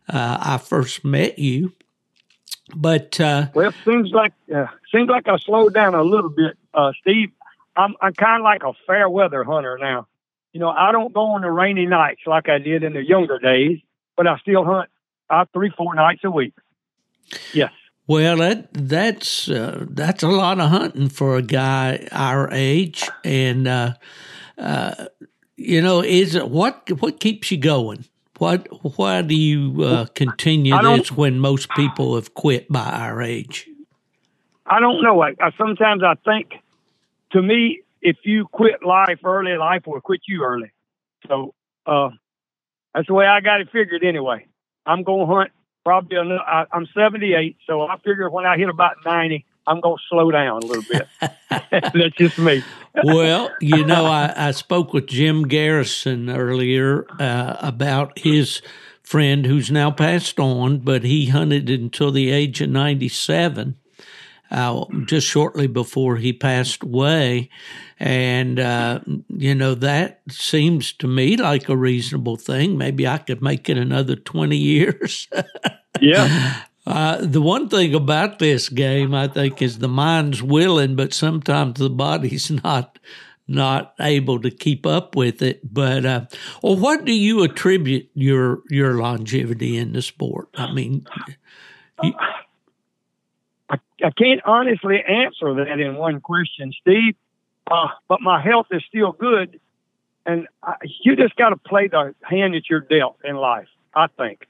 uh, I first met you. But uh, well, seems like uh, seems like I slowed down a little bit, uh, Steve. I'm I'm kind of like a fair weather hunter now. you know, I don't go on the rainy nights like I did in the younger days, but I still hunt uh, three, four nights a week. Yes. Well, that that's uh, that's a lot of hunting for a guy our age, and uh, uh, you know, is it what what keeps you going? What why do you uh, continue this when most people have quit by our age? I don't know. I, I, sometimes I think, to me, if you quit life early, life will quit you early. So uh, that's the way I got it figured. Anyway, I'm going to hunt probably. Another, I, I'm 78, so I figure when I hit about 90, I'm going to slow down a little bit. That's just me. well, you know, I, I, spoke with Jim Garrison earlier uh, about his friend who's now passed on, but he hunted until the age of 97. Uh, just shortly before he passed away. And, uh, you know, that seems to me like a reasonable thing. Maybe I could make it another 20 years. yeah. Uh, the one thing about this game, I think, is the mind's willing, but sometimes the body's not not able to keep up with it. But uh, well, what do you attribute your your longevity in the sport? I mean, you, I, I can't honestly answer that in one question, Steve. Uh, but my health is still good, and I, you just got to play the hand that you're dealt in life. I think.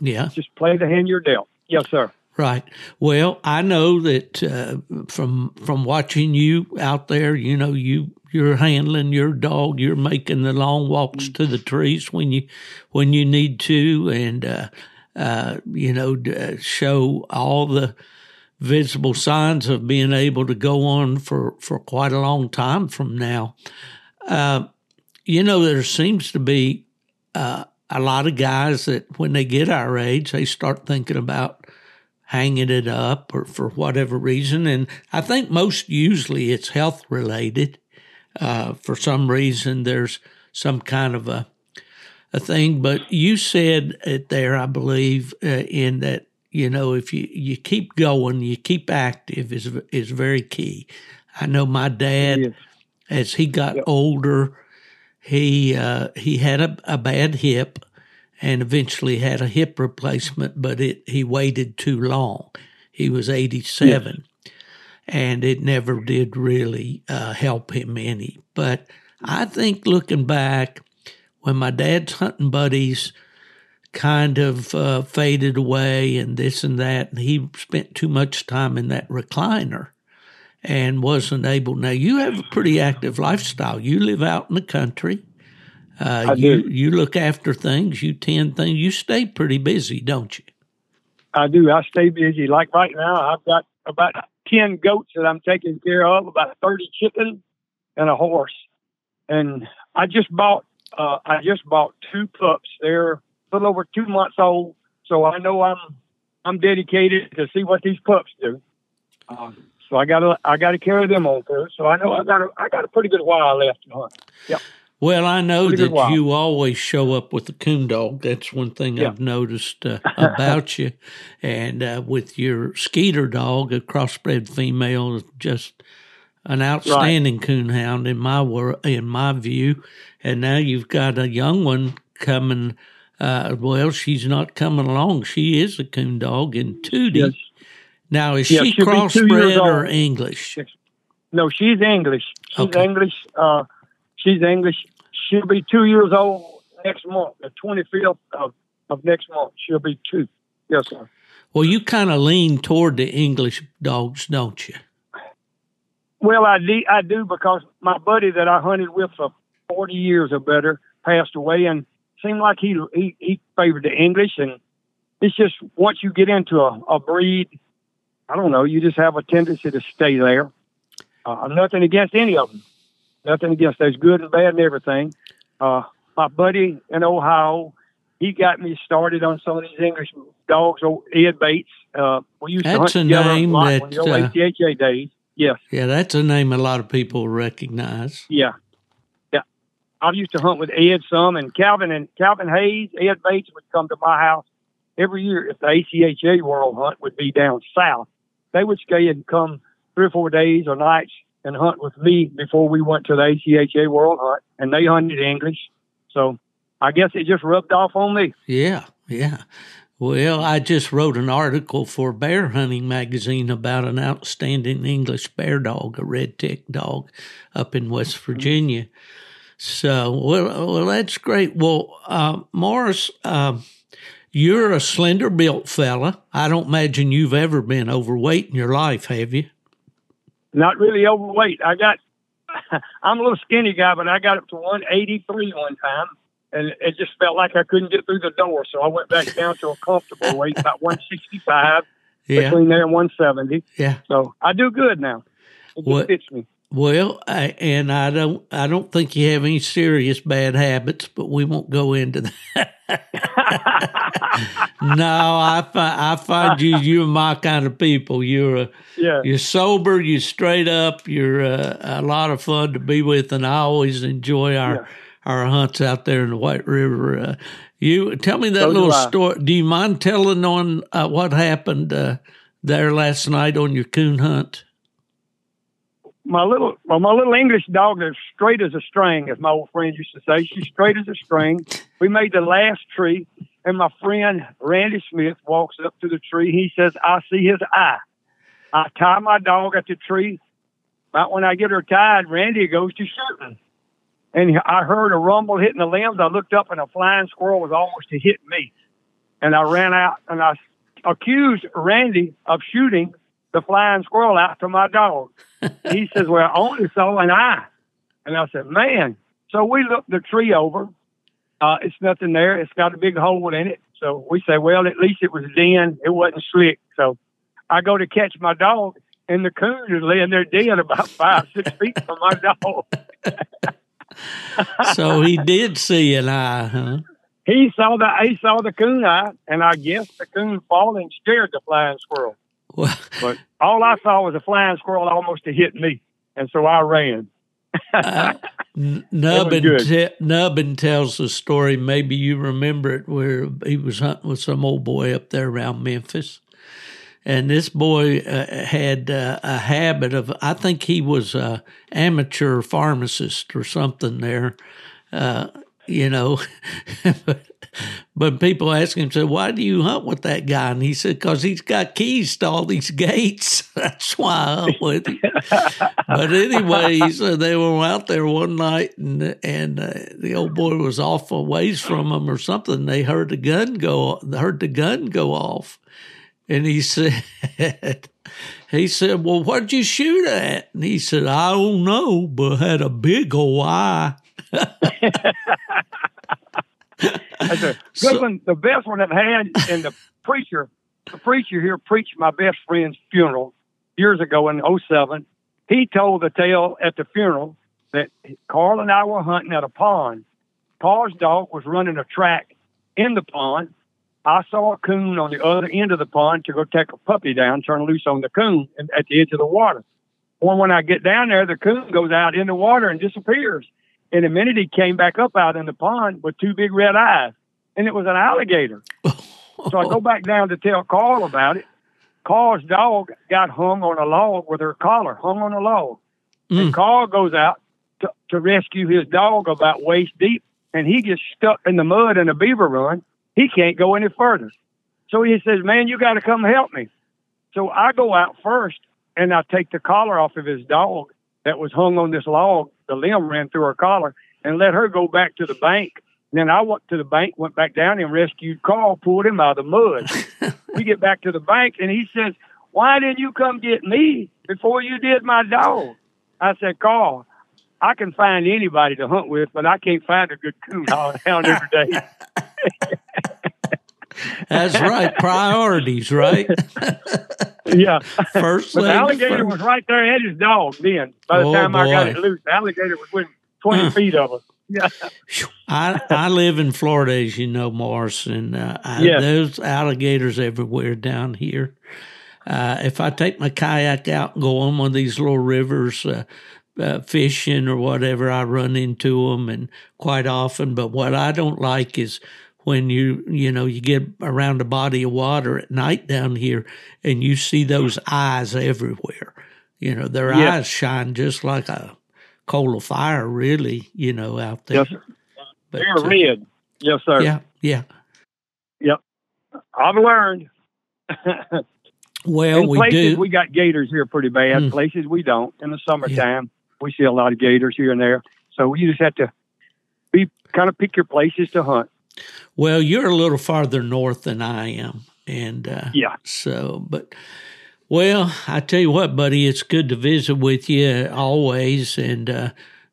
Yeah. Just play the hand you're dealt. Yes, sir. Right. Well, I know that uh, from from watching you out there, you know you you're handling your dog, you're making the long walks to the trees when you when you need to, and uh, uh, you know uh, show all the visible signs of being able to go on for for quite a long time from now. Uh, you know, there seems to be uh, a lot of guys that when they get our age, they start thinking about hanging it up or for whatever reason. And I think most usually it's health related. Uh, for some reason, there's some kind of a a thing. But you said it there, I believe, uh, in that you know if you you keep going, you keep active is is very key. I know my dad, yes. as he got yep. older, he uh, he had a, a bad hip and eventually had a hip replacement, but it he waited too long. He was 87, yes. and it never did really uh, help him any. But I think looking back, when my dad's hunting buddies kind of uh, faded away and this and that, and he spent too much time in that recliner and wasn't able. Now, you have a pretty active lifestyle. You live out in the country. Uh, you do. you look after things, you tend things, you stay pretty busy, don't you? I do. I stay busy. Like right now, I've got about ten goats that I'm taking care of, about thirty chickens, and a horse. And I just bought uh, I just bought two pups. They're a little over two months old, so I know I'm I'm dedicated to see what these pups do. Uh, so I got to I got to carry them on through. So I know I got a, I got a pretty good while left to hunt. Yep. Well, I know that you always show up with a coon dog. That's one thing yeah. I've noticed uh, about you. And uh, with your Skeeter dog, a crossbred female, just an outstanding right. coon hound in my wor- in my view. And now you've got a young one coming. Uh, well, she's not coming along. She is a coon dog, in Tootie. Yes. Now, is she crossbred or English? No, she's English. She's okay. English. Uh, she's English she'll be two years old next month, the 25th of, of next month. She'll be two. Yes, sir. Well, you kind of lean toward the English dogs, don't you? Well, I do, I do because my buddy that I hunted with for 40 years or better passed away and seemed like he, he, he favored the English. And it's just once you get into a, a breed, I don't know, you just have a tendency to stay there. Uh, nothing against any of them nothing against those good and bad and everything. Uh, my buddy in Ohio, he got me started on some of these English dogs. Old Ed Bates. Uh, we used that's to hunt a name a that uh, ACHA days. Yes. Yeah, that's a name a lot of people recognize. Yeah. Yeah. I used to hunt with Ed some and Calvin and Calvin Hayes, Ed Bates would come to my house every year if the ACHA World Hunt would be down south. They would stay and come three or four days or nights and hunt with me before we went to the ACHA World Hunt, and they hunted English. So I guess it just rubbed off on me. Yeah, yeah. Well, I just wrote an article for Bear Hunting Magazine about an outstanding English bear dog, a red tick dog, up in West Virginia. So, well, well, that's great. Well, uh, Morris, uh, you're a slender built fella. I don't imagine you've ever been overweight in your life, have you? Not really overweight. I got, I'm a little skinny guy, but I got up to 183 one time and it just felt like I couldn't get through the door. So I went back down to a comfortable weight, about 165, yeah. between there and 170. Yeah. So I do good now. It just fits me. Well, I, and I don't, I don't think you have any serious bad habits, but we won't go into that. no, I find, I find you, you're my kind of people. You're a, yeah. you're sober, you're straight up, you're a, a lot of fun to be with, and I always enjoy our. Yeah our hunts out there in the White River. Uh, you tell me that so little story. Do you mind telling on uh, what happened uh, there last night on your coon hunt? My little, well, my little English dog is straight as a string, as my old friend used to say. She's straight as a string. We made the last tree, and my friend Randy Smith walks up to the tree. He says, "I see his eye." I tie my dog at the tree. About when I get her tied, Randy goes to shooting and I heard a rumble hitting the limbs. I looked up and a flying squirrel was almost to hit me. And I ran out and I accused Randy of shooting the flying squirrel out to my dog. he says, Well, I only saw an eye. And I said, Man. So we looked the tree over. Uh, it's nothing there. It's got a big hole in it. So we say, Well, at least it was den. It wasn't slick. So I go to catch my dog, and the coon is laying there dead about five, six feet from my dog. so he did see an eye, huh? He saw the he saw the coon eye, and I guess the coon falling scared the flying squirrel. Well, but all I saw was a flying squirrel almost to hit me, and so I ran. uh, Nubbin, te- Nubbin tells the story. Maybe you remember it, where he was hunting with some old boy up there around Memphis, and this boy uh, had uh, a habit of i think he was a amateur pharmacist or something there uh, you know but people ask him say why do you hunt with that guy? And he said because he's got keys to all these gates that's why i hunt with him. But anyway he said they were out there one night and and uh, the old boy was off a ways from them or something. They heard the gun go heard the gun go off. And he said, he said, well, what'd you shoot at? And he said, I don't know, but had a big old eye. That's a good so, one. The best one I've had, and the preacher, the preacher here preached my best friend's funeral years ago in 07. He told the tale at the funeral that Carl and I were hunting at a pond. Carl's dog was running a track in the pond, I saw a coon on the other end of the pond to go take a puppy down, turn loose on the coon at the edge of the water. Well, when I get down there, the coon goes out in the water and disappears. In a minute, he came back up out in the pond with two big red eyes, and it was an alligator. so I go back down to tell Carl about it. Carl's dog got hung on a log with her collar, hung on a log. Mm. And Carl goes out to, to rescue his dog about waist deep, and he gets stuck in the mud in a beaver run he can't go any further. So he says, Man, you got to come help me. So I go out first and I take the collar off of his dog that was hung on this log. The limb ran through her collar and let her go back to the bank. And then I went to the bank, went back down and rescued Carl, pulled him out of the mud. we get back to the bank and he says, Why didn't you come get me before you did my dog? I said, Carl, I can find anybody to hunt with, but I can't find a good coon hound every day. That's right. Priorities, right? yeah. First, but the alligator first. was right there at his dog. Then by the oh, time boy. I got it loose, the alligator was within twenty feet of us. Yeah. I I live in Florida, as you know, Morris, and uh, I, yes. there's alligators everywhere down here. Uh, if I take my kayak out and go on one of these little rivers, uh, uh, fishing or whatever, I run into them and quite often. But what I don't like is when you you know you get around a body of water at night down here and you see those eyes everywhere You know, their Yeah. eyes shine just like a coal of fire, really. You know, out there. Yes, sir. But, They're uh, red. Yes, sir. yeah, yeah. Yep i've learned. Well, in we places do. we got gators here pretty bad. Mm. Places we don't. In the summertime, we see a lot of gators here and there. So you just have to be kind of pick your places to hunt. Well, you're a little farther north than I am, and uh, Yeah. So, but well, I tell you what, buddy, it's good to visit with you always, and uh,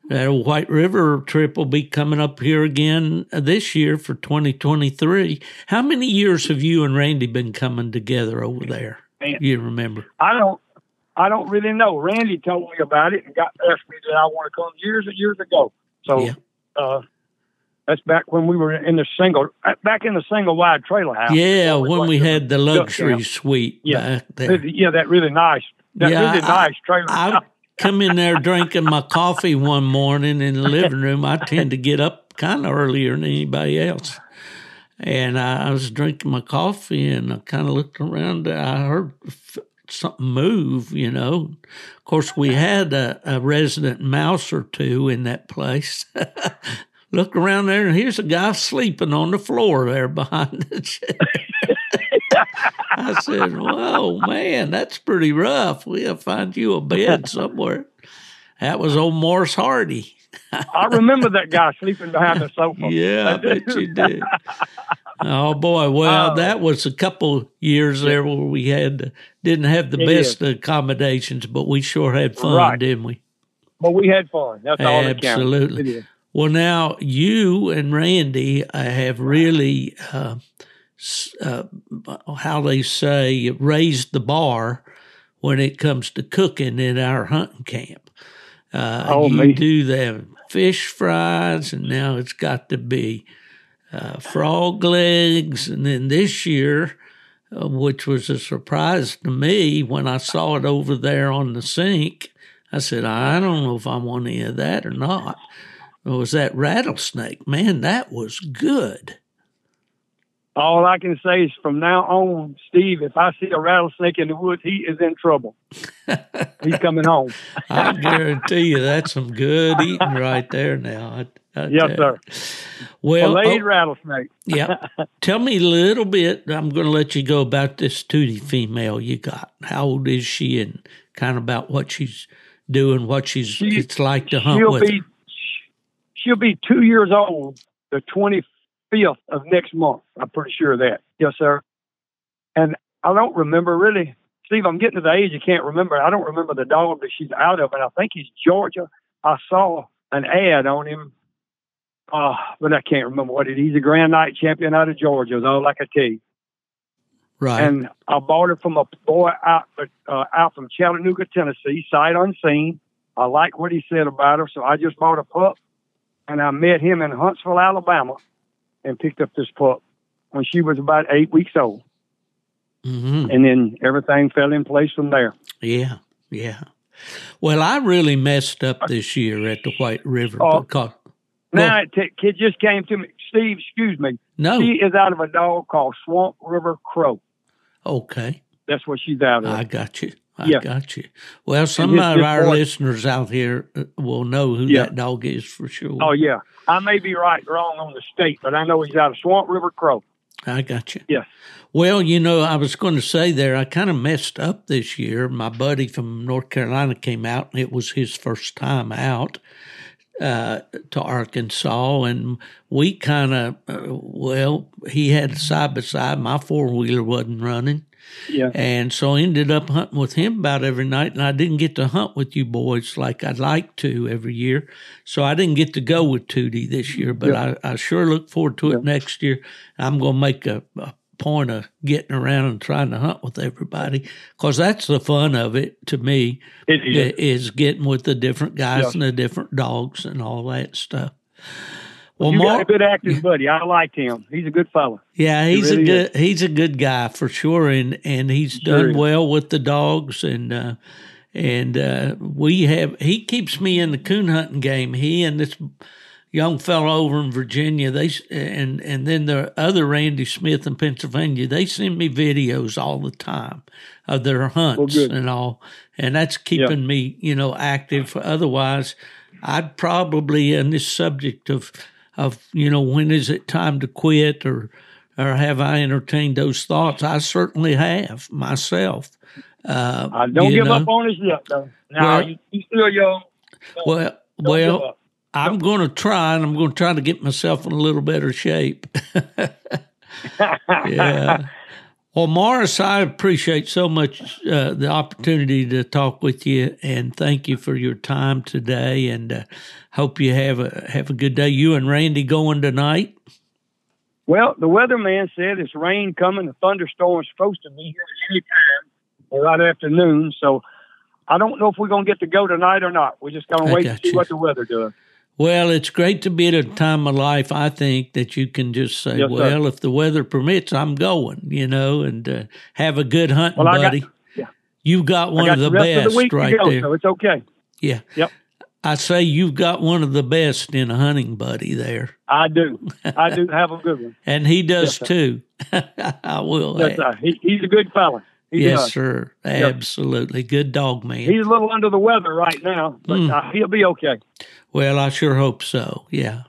that White River trip will be coming up here again this year for 2023. How many years have you and Randy been coming together over there? Man. You remember? I don't. I don't really know. Randy told me about it and got asked me that I want to come years and years ago. So Yeah. uh, that's back when we were in the single, uh, back in the single wide trailer house. Yeah, when we had the luxury suite Yeah. Yeah, that really nice. That Yeah, really I- nice trailer. I come in there drinking my coffee one morning in the living room. I tend to get up kind of earlier than anybody else. And I, I was drinking my coffee and I kind of looked around. I heard f- something move, you know. Of course, we had a, a resident mouse or two in that place. Look around there, and here's a guy sleeping on the floor there behind the chair. I said, Whoa, man, that's pretty rough. We'll find you a bed somewhere. That was old Morris Hardy. I remember that guy sleeping behind the sofa. Yeah, I bet you did. Oh boy, well, Oh. that was a couple years there where we had didn't have the best accommodations, but we sure had fun, Right. didn't we? But we had fun. That's all that counts. Absolutely. Well, now you and Randy uh, have really, uh, uh, how they say, raised the bar when it comes to cooking in our hunting camp. Uh, Oh, you me. do the fish fries, and now it's got to be uh, frog legs, and then this year. Uh, which was a surprise to me when I saw it over there on the sink. I said, I don't know if I want any of that or not. It was that rattlesnake. Man, that was good. All I can say is from now on, Steve, if I see a rattlesnake in the woods, he is in trouble. He's coming home. I guarantee you that's some good eating right there now. I, I Yes, sir. Well, a laid oh, rattlesnake. yeah. Tell me a little bit. I'm going to let you go about this Tootie female you got. How old is she and kind of about what she's doing, what she's She- it's like to hunt with. be she'll be two years old the twenty fifth of next month. I'm pretty sure of that. Yes, sir. And I don't remember really, Steve. I'm getting to the age you can't remember. I don't remember the dog that she's out of, and I think he's Georgia. I saw an ad on him, uh, but I can't remember what it. He's a Grand Night champion out of Georgia. Is all I can tell you. right. And I bought it from a boy out uh, out from Chattanooga, Tennessee, sight unseen. I like what he said about her, so I just bought a pup, and I met him in Huntsville, Alabama, and picked up this pup when she was about eight weeks old, hmm and then everything fell in place from there. Yeah, yeah. Well, I really messed up this year at the White River Oh. because Now it t- kid just came to me. Steve, excuse me. no, She is out of a dog called Swamp River Crow. okay, That's what she's out of. I got you. I Yeah. got you. Well, some his- of his our boy- listeners out here uh, will know who Yeah. that dog is for sure. oh yeah, I may be right or wrong on the state, but I know he's out of Swamp River Crow. I got you. Yes. Well, you know, I was going to say there, I kind of messed up this year. My buddy from North Carolina came out, and it was his first time out uh, to Arkansas. And we kind of, uh, well, he had side by side. My four wheeler wasn't running. Yeah. And so I ended up hunting with him about every night, and I didn't get to hunt with you boys like I'd like to every year. So I didn't get to go with Tootie this year, but I, I sure look forward to it next year. I'm going to make a, a point of getting around and trying to hunt with everybody because that's the fun of it to me It is. is getting with the different guys Yeah. and the different dogs and all that stuff. Well, you got a Mark, good acting buddy. I liked him. He's a good fella. yeah, He he's really a good he's a good guy for sure, and and he's done is. well with the dogs, and uh, and uh, we have he keeps me in the coon hunting game. He and this young fellow over in Virginia. They and and then the other Randy Smith in Pennsylvania. They send me videos all the time of their hunts well, and all, and that's keeping me, you know, active. Otherwise, I'd probably in this subject of of you know when is it time to quit or or have I entertained those thoughts? I certainly have myself. Uh, I don't give know. up on us yet, though. Now well, you, you still young. Well, well, I'm going to try, and I'm going to try to get myself in a little better shape. yeah. Well, Morris, I appreciate so much uh, the opportunity to talk with you, and thank you for your time today. And uh, hope you have a have a good day. You and Randy going tonight? Well, the weatherman said it's rain coming. The thunderstorm's supposed to be here at any time, right afternoon. So I don't know if we're going to get to go tonight or not. We're just going to wait to see you. what the weather does. Well, it's great to be at a time of life, I think, that you can just say, yes, well, if the weather permits, I'm going, you know, and uh, have a good hunting well, buddy. Got, yeah. You've got one got of the, the best of the right go, there. So it's okay. Yeah. Yep. I say you've got one of the best in a hunting buddy there. I do. I do have a good one. and he does yes, too. I will. Yes, sir. He, he's a good fella. He yes, does. sir. Absolutely. Yep. Good dog, man. He's a little under the weather right now, but mm. uh, he'll be okay. Well, I sure hope so. Yeah.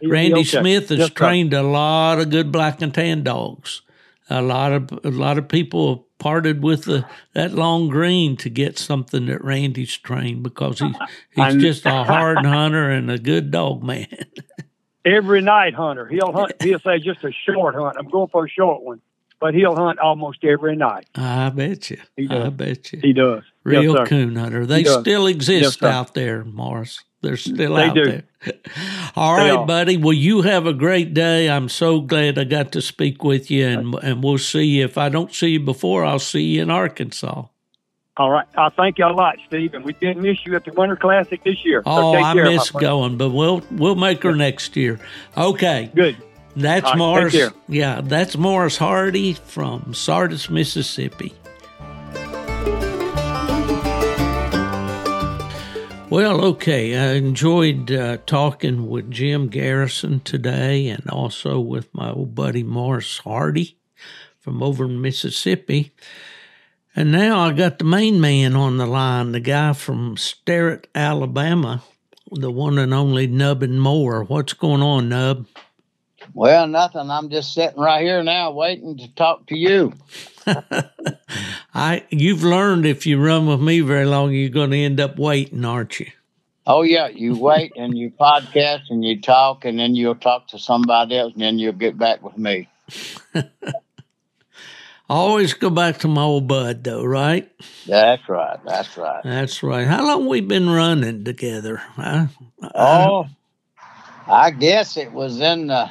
He'll Randy okay. Smith has Just trained right. a lot of good black and tan dogs. A lot of a lot of people have parted with the, that long green to get something that Randy's trained because he's he's just a hard hunter and a good dog man. Every night hunter, he'll hunt. He'll say just a short hunt. I'm going for a short one but he'll hunt almost every night. I bet you. He does. I bet you. He does. Real yes, coon hunter. They still exist yes, out there, Morris. They're still they out do. there. All they right, are. buddy. Well, you have a great day. I'm so glad I got to speak with you, and and we'll see you. If I don't see you before, I'll see you in Arkansas. All right. I thank you a lot, Steve. And we didn't miss you at the Winter Classic this year. Oh, I miss going, but we'll we'll make her next year. Okay. Good. That's right, Morris. Yeah, that's Morris Hardy from Sardis, Mississippi. Well, okay. I enjoyed uh, talking with Jim Garrison today and also with my old buddy Morris Hardy from over in Mississippi. And now I got the main man on the line, the guy from Sterrett, Alabama, the one and only Nubbin Moore. What's going on, Nub? Well, nothing. I'm just sitting right here now waiting to talk to you. I you've learned if you run with me very long, you're going to end up waiting, aren't you? Oh yeah, you wait and you podcast and you talk, and then you'll talk to somebody else, and then you'll get back with me. always go back to my old bud, though, right? That's right. That's right. That's right. How long we been running together? Huh? Oh, I guess it was in the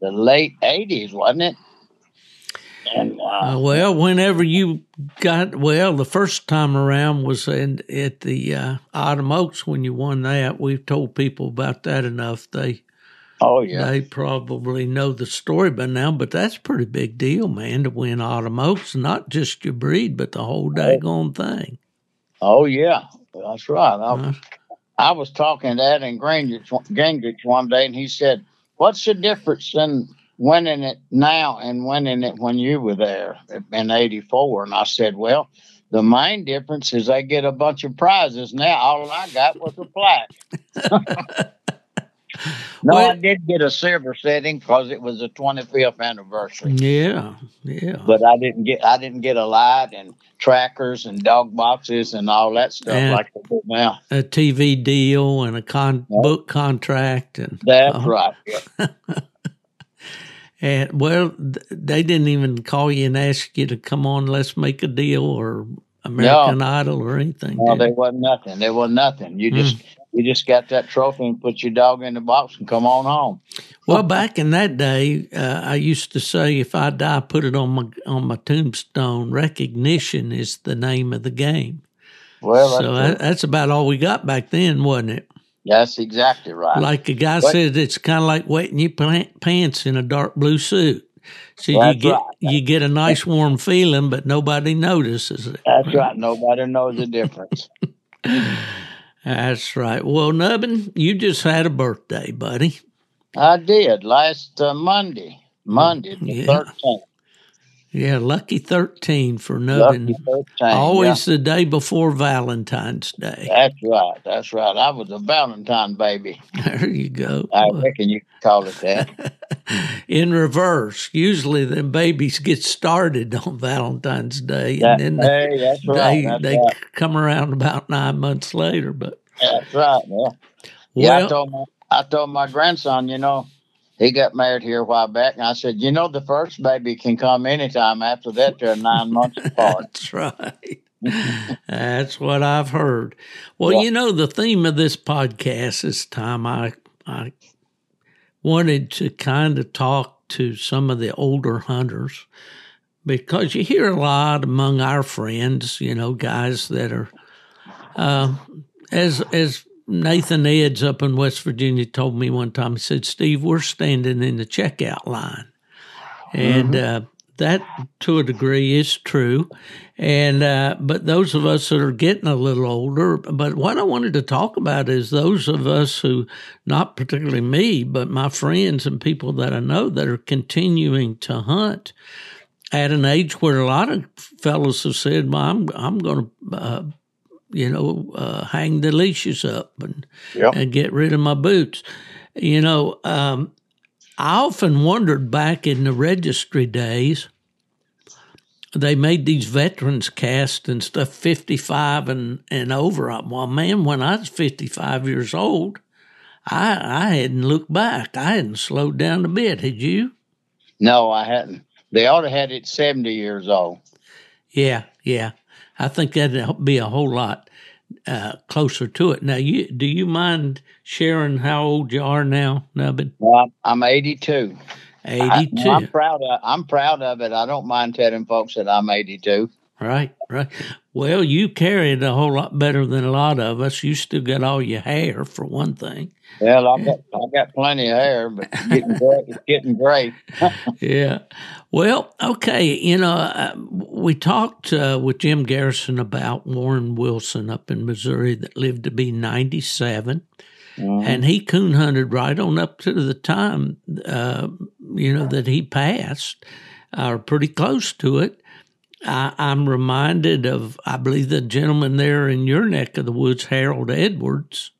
the late '80s, wasn't it? And, uh, uh, well, whenever you got well, the first time around was in, at the uh, Autumn Oaks when you won that. We've told people about that enough. They, oh yeah, they probably know the story by now. But that's a pretty big deal, man, to win Autumn Oaks. Not just your breed, but the whole daggone thing. Oh yeah, that's right. I, uh, I was talking to and Gingrich one day, and he said What's the difference in winning it now and winning it when you were there in 84? And I said, Well, the main difference is I get a bunch of prizes now. All I got was a plaque. No, well, I did get a silver setting because it was the 25th anniversary. Yeah, yeah. But I didn't get I didn't get a light and trackers and dog boxes and all that stuff and like I do now. A TV deal and a con- book contract and that's uh, right. And well, they didn't even call you and ask you to come on. Let's make a deal or American no. Idol or anything. No, there wasn't nothing. There was nothing. You just mm. You just got that trophy and put your dog in the box and come on home. well, back in that day, uh, I used to say, if I die, put it on my on my tombstone. Recognition is the name of the game. Well, that's so that, that's about all we got back then, wasn't it? That's exactly right. Like a guy but, said, it's kind of like wetting your pants in a dark blue suit. So That's you get right. you get a nice warm feeling, but nobody notices it. That's right. Nobody knows the difference. That's right. Well, Nubbin, you just had a birthday, buddy. I did last uh, Monday, Monday the Yeah. thirteenth. Yeah, lucky 13 for Nubbin. Lucky 13, Always the day before Valentine's Day. That's right. That's right. I was a Valentine baby. There you go. I reckon you could call it that. In reverse, usually the babies get started on Valentine's Day That- and then hey, that's they, right. They right. come around about nine months later. But That's right. Yeah. Yeah, I told my I told my grandson, you know, he got married here a while back, and I said, you know, the first baby can come anytime. After that, they're nine months apart. That's right. That's what I've heard. Well, Yeah. you know, the theme of this podcast is time, I I wanted to kind of talk to some of the older hunters because you hear a lot among our friends, you know, guys that are uh, as as Nathan Eds up in West Virginia told me one time. He said, "Steve, we're standing in the checkout line," and uh, that, to a degree, is true. And uh, but those of us that are getting a little older, but what I wanted to talk about is those of us who, not particularly me, but my friends and people that I know that are continuing to hunt at an age where a lot of fellows have said, well, "I'm I'm going to." Uh, you know, uh, hang the leashes up and Yep. and get rid of my boots. You know, um, I often wondered back in the registry days, they made these veterans cast and stuff 55 and, and over. Uh, well, man, when I was 55 years old, I, I hadn't looked back. I hadn't slowed down a bit. Had you? No, I hadn't. They ought to had it seventy years old. Yeah, yeah. I think that'd be a whole lot uh, closer to it. Now, you do you mind sharing how old you are now, Nubbin? Well, I'm- I'm eighty-two. I, Eighty-two. am proud of. I'm proud of it. I don't mind telling folks that I'm eighty-two. Right, right. Well, you carry it a whole lot better than a lot of us. You still got all your hair, for one thing. Well, I got I got plenty of hair, but it's getting gray. It's getting gray. Yeah. Well, okay. You know, uh, we talked uh, with Jim Garrison about Warren Wilson up in Missouri that lived to be 97. Mhm. And he coon hunted right on up to the time, uh, you know, that he passed, or pretty close to it. I, I'm reminded of, I believe, the gentleman there in your neck of the woods, Harold Edwards.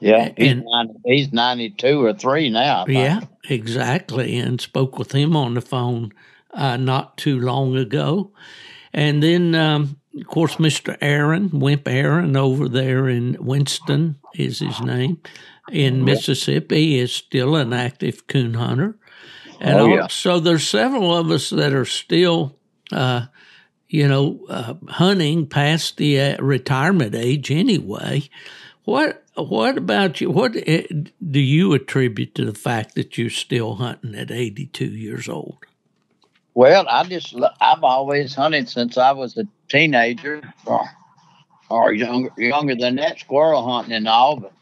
Yeah, he's, And- 90, he's ninety-two or three now. Yeah, exactly. And spoke with him on the phone uh, not too long ago. And then, um, of course, Mr. Aaron, Wimp Aaron over there in Winston is his name, in Mississippi, is still an active coon hunter. And Oh, yeah. also, there's several of us that are still, uh, you know, uh, hunting past the uh, retirement age anyway. What what about you? What uh, do you attribute to the fact that you're still hunting at 82 years old? Well, I just I've always hunted since I was a teenager, or, or younger younger than that, squirrel hunting and all. But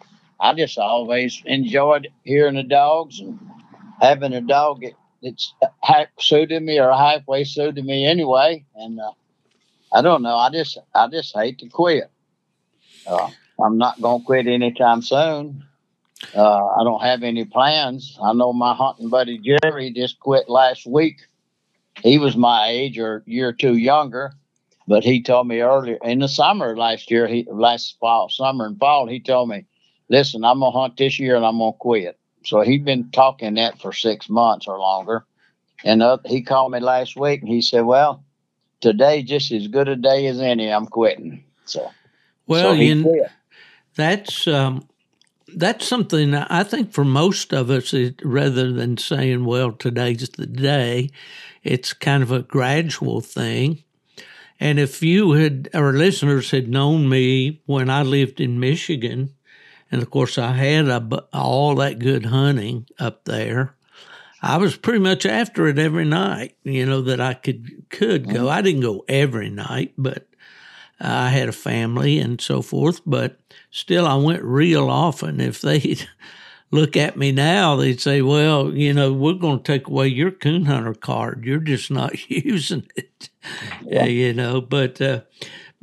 I just always enjoyed hearing the dogs and having a dog that, that's half suited me or halfway suited me anyway. And uh, I don't know. I just I just hate to quit. Uh, I'm not gonna quit anytime soon. Uh, I don't have any plans. I know my hunting buddy Jerry just quit last week he was my age or a year or two younger, but he told me earlier in the summer last year, he last fall, summer and fall, he told me, "Listen, I'm gonna hunt this year and I'm gonna quit." So he'd been talking that for six months or longer, and uh, he called me last week and he said, "Well, today just as good a day as any. I'm quitting." So, Well, so he you, quit. That's um, that's something I think for most of us, it, rather than saying, "Well, today's the day," it's kind of a gradual thing. And if you had, our listeners had known me when I lived in Michigan, and of course I had a, all that good hunting up there, I was pretty much after it every night. You know that I could could go. I didn't go every night, but I had a family and so forth. But still, I went real often. If they look at me now, they'd say, "Well, you know, we're going to take away your coon hunter card. You're just not using it." Yeah. you know. But uh,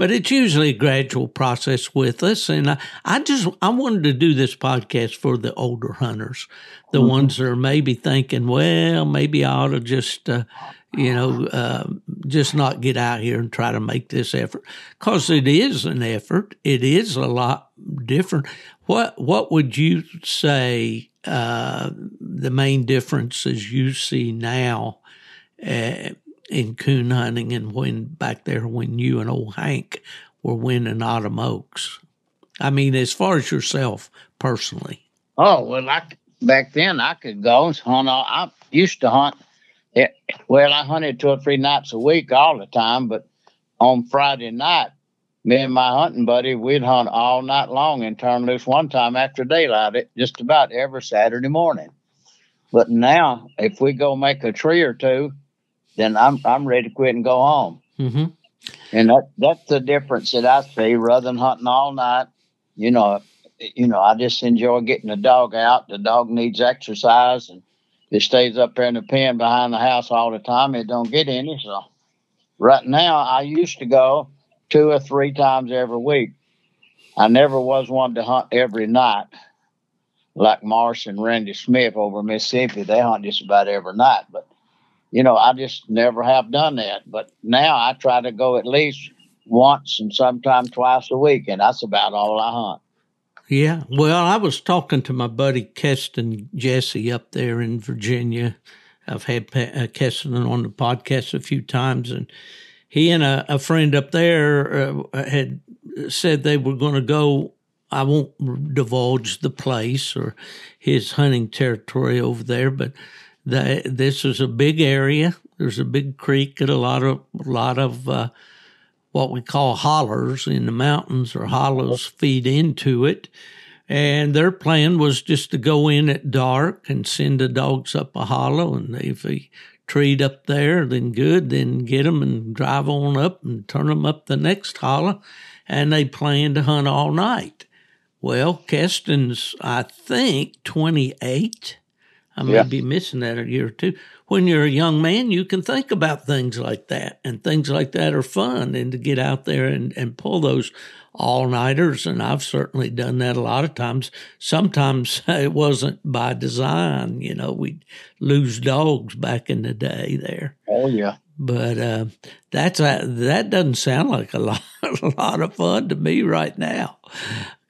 but it's usually a gradual process with us. And I, I just I wanted to do this podcast for the older hunters, the mm-hmm. ones that are maybe thinking, well, maybe I ought to just. Uh, you know, uh, just not get out here and try to make this effort because it is an effort. It is a lot different. What What would you say uh, the main differences you see now uh, in coon hunting and when back there when you and old Hank were winning autumn oaks? I mean, as far as yourself personally. Oh well, I, back then I could go and hunt. I used to hunt. It, well, I hunted two or three nights a week all the time, but on Friday night, me and my hunting buddy, we'd hunt all night long and turn loose one time after daylight, it just about every Saturday morning. But now, if we go make a tree or two, then I'm I'm ready to quit and go home. Mm-hmm. And that that's the difference that I see. Rather than hunting all night, you know, you know, I just enjoy getting the dog out. The dog needs exercise, and it stays up there in the pen behind the house all the time. It don't get any. So right now, I used to go two or three times every week. I never was one to hunt every night like Marsh and Randy Smith over Mississippi. They hunt just about every night. But you know, I just never have done that. But now I try to go at least once and sometimes twice a week, and that's about all I hunt. Yeah. Well, I was talking to my buddy Keston Jesse up there in Virginia. I've had uh, Keston on the podcast a few times, and he and a, a friend up there uh, had said they were going to go. I won't divulge the place or his hunting territory over there, but the, this is a big area. There's a big creek and a lot of a lot of uh, what we call hollers in the mountains or hollows feed into it. And their plan was just to go in at dark and send the dogs up a hollow. And if they treed up there, then good, then get them and drive on up and turn them up the next hollow. And they planned to hunt all night. Well, Keston's, I think, 28 I may yeah. be missing that a year or two. When you're a young man, you can think about things like that, and things like that are fun, and to get out there and, and pull those all nighters. And I've certainly done that a lot of times. Sometimes it wasn't by design, you know, we'd lose dogs back in the day there. Oh, yeah. But uh, that's a, that doesn't sound like a lot, a lot of fun to me right now.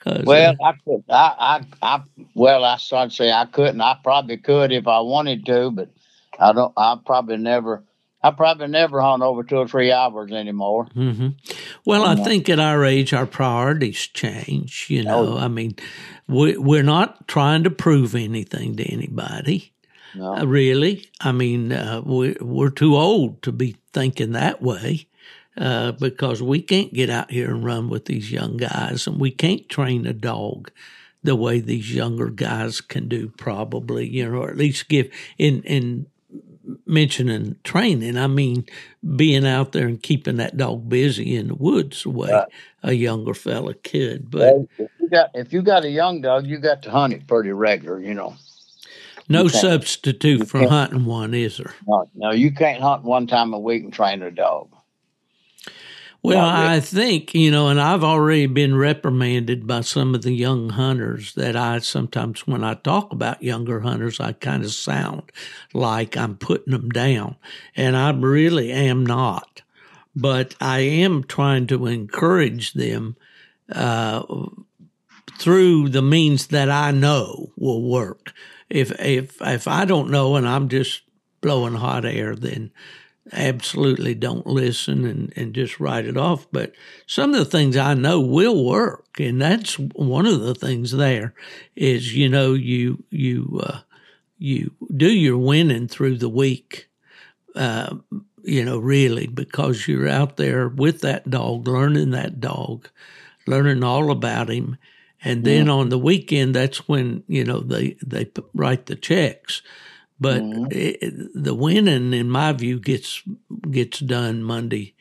Well, uh, I could. I, I, I, well, I started to say I couldn't. I probably could if I wanted to, but I don't. I probably never. I probably never hunt over two or three hours anymore. Mm-hmm. Well, I think at our age, our priorities change. You know, oh. I mean, we, we're not trying to prove anything to anybody. No. Uh, really, I mean, uh, we, we're too old to be thinking that way uh, because we can't get out here and run with these young guys, and we can't train a dog the way these younger guys can do. Probably, you know, or at least give in in mentioning training. I mean, being out there and keeping that dog busy in the woods the way right. a younger fella could. But well, if you got if you got a young dog, you got to hunt it pretty regular, you know. No substitute for hunting one, is there? No, no, you can't hunt one time a week and train a dog. Well, I think, you know, and I've already been reprimanded by some of the young hunters that I sometimes, when I talk about younger hunters, I kind of sound like I'm putting them down. And I really am not. But I am trying to encourage them uh, through the means that I know will work. If, if, if I don't know and I'm just blowing hot air, then absolutely don't listen and, and just write it off. But some of the things I know will work. And that's one of the things there is, you know, you, you, uh, you do your winning through the week, uh, you know, really, because you're out there with that dog, learning that dog, learning all about him. And then on the weekend, that's when, you know, they, they write the checks. But mm-hmm. it, the winning, in my view, gets gets done Monday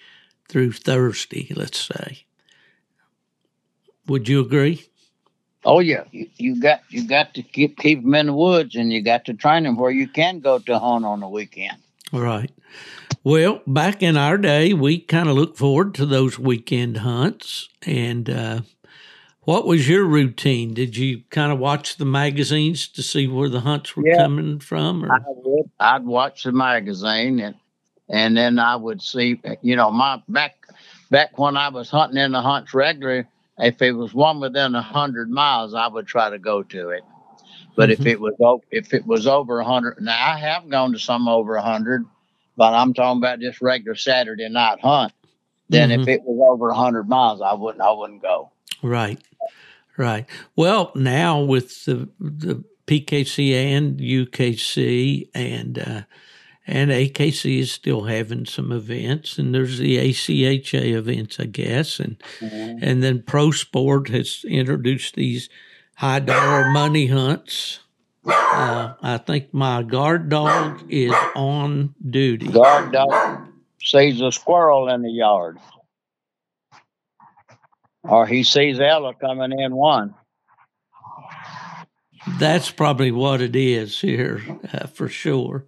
through Thursday. Let's say. Would you agree? Oh yeah, you, you got you got to keep keep them in the woods, and you got to train them where you can go to hunt on the weekend. Right. Well, back in our day, we kind of looked forward to those weekend hunts. And uh, what was your routine? Did you kind of watch the magazines to see where the hunts were yeah, coming from? Or? I would. I'd watch the magazine, and and then I would see. You know, my back back when I was hunting in the hunts regularly, if it was one within a hundred miles, I would try to go to it. But mm-hmm. if it was if it was over a hundred, now I have gone to some over a hundred but I'm talking about just regular Saturday night hunt. Then mm-hmm. if it was over a hundred miles, I wouldn't I wouldn't go. Right, right. Well, now with the the PKC and UKC and uh, and AKC is still having some events, and there's the ACHA events, I guess, and mm-hmm. and then Pro Sport has introduced these high dollar money hunts uh, I think my guard dog is on duty. Guard dog sees a squirrel in the yard, or he sees Ella coming in one. That's probably what it is here uh, for sure.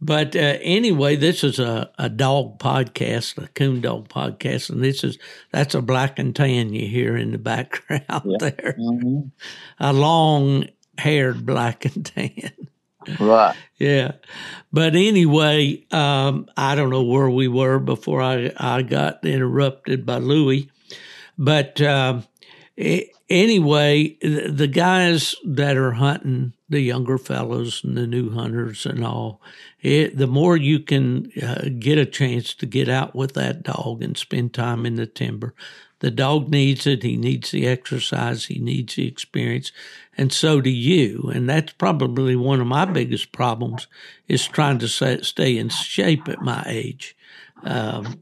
But uh, anyway, this is a, a dog podcast, a coon dog podcast, and this is that's a black and tan you hear in the background yeah. there. Mm-hmm. A long haired black and tan. Right. yeah. But anyway, um, I don't know where we were before I, I got interrupted by Louis. But um, anyway, the guys that are hunting, the younger fellows and the new hunters and all, it, the more you can uh, get a chance to get out with that dog and spend time in the timber, the dog needs it. He needs the exercise. He needs the experience. And so do you. And that's probably one of my biggest problems is trying to stay in shape at my age. Um,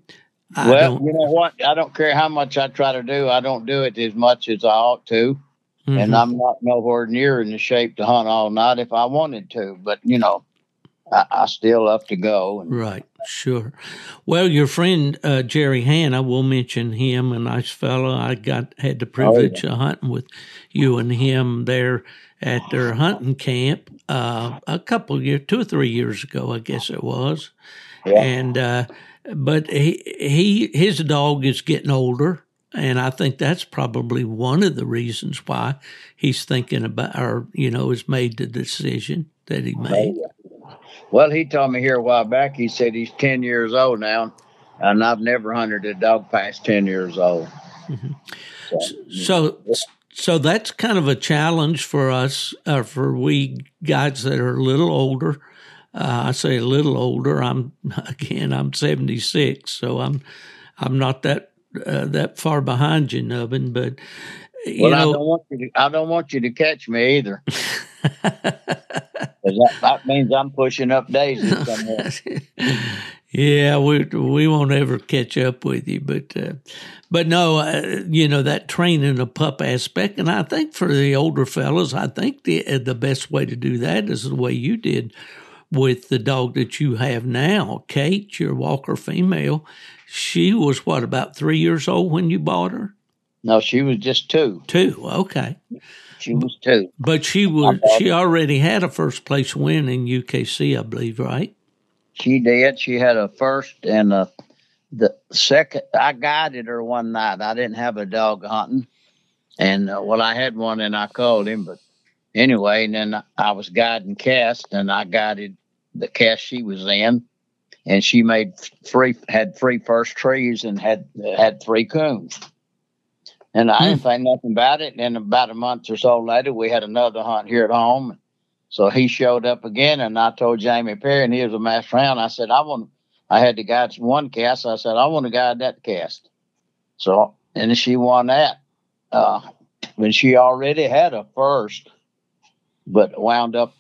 well, you know what? I don't care how much I try to do. I don't do it as much as I ought to. Mm-hmm. And I'm not nowhere near in the shape to hunt all night if I wanted to. But, you know, I, I still have to go. And, right, sure. Well, your friend uh, Jerry Hanna, we'll mention him, a nice fellow. I got had the privilege oh, yeah. of hunting with you and him there at their hunting camp uh, a couple years, two or three years ago, I guess it was. Yeah. And uh, but he he his dog is getting older, and I think that's probably one of the reasons why he's thinking about, or you know, has made the decision that he made. Well, he told me here a while back. He said he's ten years old now, and I've never hunted a dog past ten years old. Mm-hmm. So, so, so, that's kind of a challenge for us, uh, for we guys that are a little older. Uh, I say a little older. I'm again. I'm seventy six, so I'm I'm not that uh, that far behind you, Nubbin. But you well, know, I don't want you to. I don't want you to catch me either. that, that, means I'm pushing up daisies somewhere. yeah, we we won't ever catch up with you, but uh, but no, uh, you know that training a pup aspect, and I think for the older fellas, I think the the best way to do that is the way you did with the dog that you have now, Kate, your Walker female. She was what about three years old when you bought her? No, she was just two. Two, okay. She was two. But she was she already had a first place win in UKC, I believe, right? She did. She had a first and a the second. I guided her one night. I didn't have a dog hunting, and uh, well, I had one and I called him, but anyway, and then I was guiding cast and I guided the cast she was in, and she made three had three first trees and had had three coons. And I didn't hmm. think nothing about it. And then about a month or so later, we had another hunt here at home. So he showed up again, and I told Jamie Perry, and he was a master hound. I said, I want, I had to guide one cast. I said, I want to guide that cast. So, and she won that. Uh, when she already had a first, but wound up,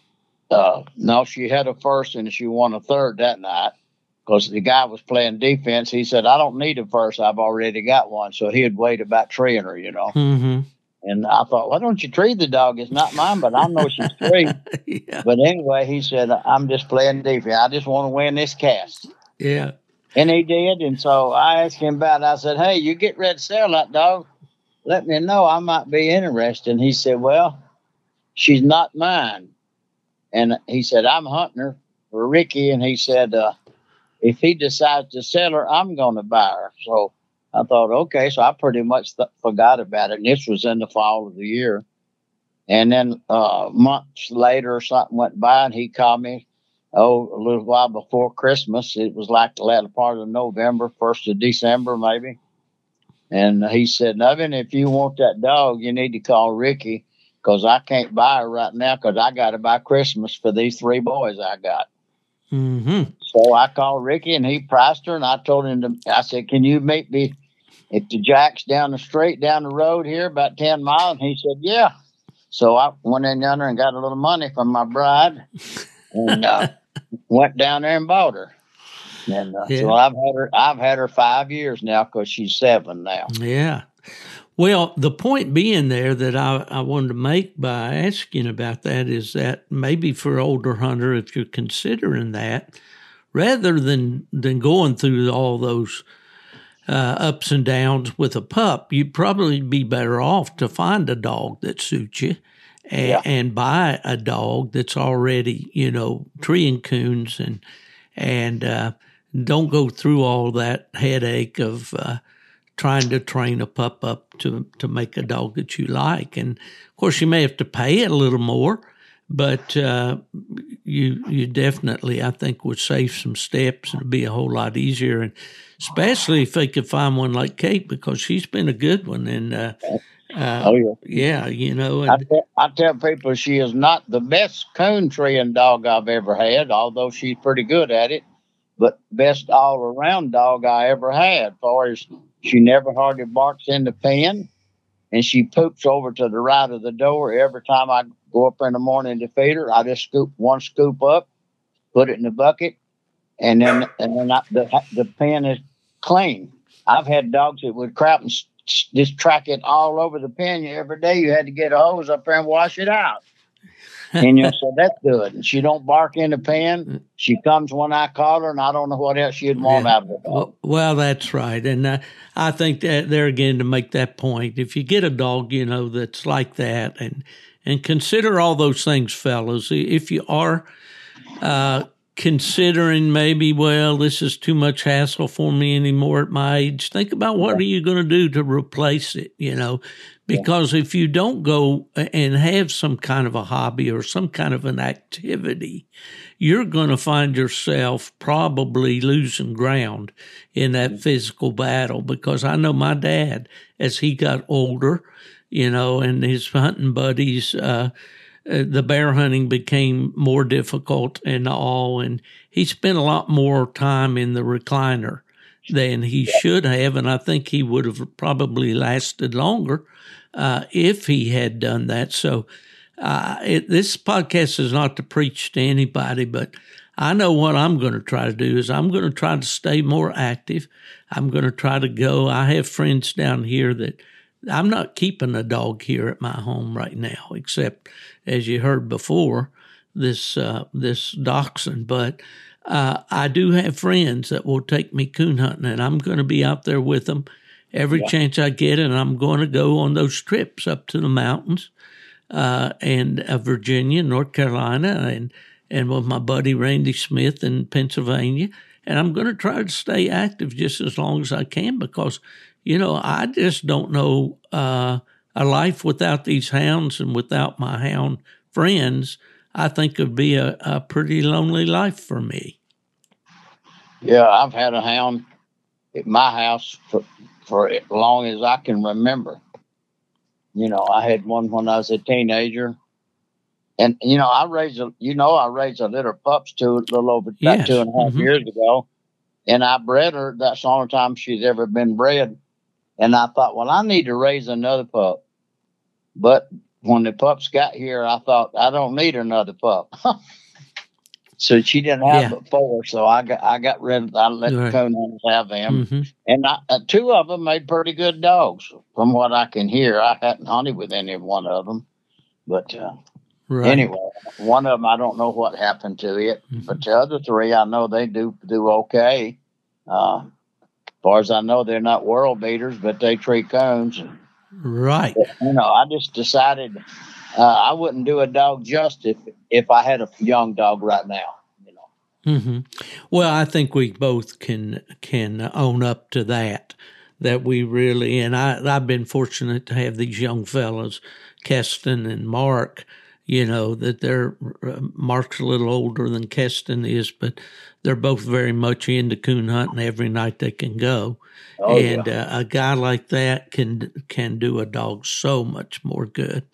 uh, no, she had a first and she won a third that night because the guy was playing defense. He said, I don't need a first. I've already got one. So he'd wait about treeing her, you know. Mm-hmm. And I thought, why don't you tree the dog? It's not mine, but I know she's free. yeah. But anyway, he said, I'm just playing defense. I just want to win this cast. Yeah. And he did. And so I asked him about it. I said, hey, you get ready to sell that dog. Let me know. I might be interested. And he said, well, she's not mine. And he said, I'm hunting her for Ricky. And he said, uh, if he decides to sell her, I'm going to buy her. So I thought, okay. So I pretty much th- forgot about it. And this was in the fall of the year. And then uh, months later, something went by, and he called me. Oh, a little while before Christmas. It was like the latter part of November, first of December, maybe. And he said, Nubbin, if you want that dog, you need to call Ricky because I can't buy her right now because I got to buy Christmas for these three boys I got. Mm-hmm. So I called Ricky and he priced her, and I told him to. I said, "Can you meet me at the Jacks down the street, down the road here, about ten miles?" And he said, "Yeah." So I went in yonder and got a little money from my bride, and uh, went down there and bought her. And uh, yeah. so I've had her. I've had her five years now because she's seven now. Yeah. Well, the point being there that I, I wanted to make by asking about that is that maybe for older hunter, if you're considering that, rather than than going through all those uh, ups and downs with a pup, you'd probably be better off to find a dog that suits you. And, yeah. and buy a dog that's already, you know, treeing coons and and uh, don't go through all that headache of uh, trying to train a pup up to to make a dog that you like. And of course, you may have to pay it a little more, but uh, you you definitely, I think, would save some steps and be a whole lot easier. And especially if they could find one like Kate, because she's been a good one. And uh, uh, oh yeah, yeah, you know. And, I, tell, I tell people she is not the best coon treeing dog I've ever had, although she's pretty good at it. But best all around dog I ever had, far as she never hardly barks in the pen, and she poops over to the right of the door every time I go up in the morning to feed her. I just scoop one scoop up, put it in the bucket, and then and then I, the the pen is clean. I've had dogs that would crap and just track it all over the pen. Every day you had to get a hose up there and wash it out and you know, so that's good. And she don't bark in the pen. She comes when I call her, and I don't know what else she'd want yeah. out of it. Well, well, that's right, and uh, I think that there again to make that point, if you get a dog, you know, that's like that, and and consider all those things, fellows. If you are uh, considering maybe, well, this is too much hassle for me anymore at my age, think about what are you going to do to replace it. You know, because yeah. if you don't go and have some kind of a hobby or some kind of an activity, you're going to find yourself probably losing ground in that physical battle. Because I know my dad, as he got older, you know, and his hunting buddies, uh, uh, the bear hunting became more difficult and all, and he spent a lot more time in the recliner than he should have, and I think he would have probably lasted longer uh, if he had done that. So, uh, it, this podcast is not to preach to anybody, but I know what I'm going to try to do is I'm going to try to stay more active. I'm going to try to go. I have friends down here that I'm not keeping a dog here at my home right now, except as you heard before, this uh, this dachshund. But uh, I do have friends that will take me coon hunting, and I'm going to be out there with them every yeah. chance I get, and I'm going to go on those trips up to the mountains uh, and uh, Virginia, North Carolina, and and with my buddy Randy Smith in Pennsylvania. And I'm going to try to stay active just as long as I can because, you know, I just don't know uh, a life without these hounds and without my hound friends. I think would be a, a pretty lonely life for me. Yeah, I've had a hound at my house for for as long as I can remember. You know, I had one when I was a teenager. And you know, I raised a you know, I raised a litter of pups two a little over about yes. two and a half mm-hmm. years ago. And I bred her. That's the only time she's ever been bred. And I thought, well, I need to raise another pup. But when the pups got here, I thought I don't need another pup. So she didn't have yeah. but four, so I got I got rid of I let right. the Conans have them, mm-hmm. and I, uh, two of them made pretty good dogs, from what I can hear. I hadn't hunted with any one of them, but uh, right. anyway, one of them I don't know what happened to it, mm-hmm. but the other three I know they do do okay. Uh, as far as I know, they're not world beaters, but they treat cones. Right. But, you know, I just decided uh, I wouldn't do a dog justice if, if I had a young dog right now. You know. Mm-hmm. Well, I think we both can can own up to that. That we really and I I've been fortunate to have these young fellows, Keston and Mark. You know that they're uh, Mark's a little older than Keston is, but they're both very much into coon hunting every night they can go. Oh, and yeah. uh, a guy like that can can do a dog so much more good.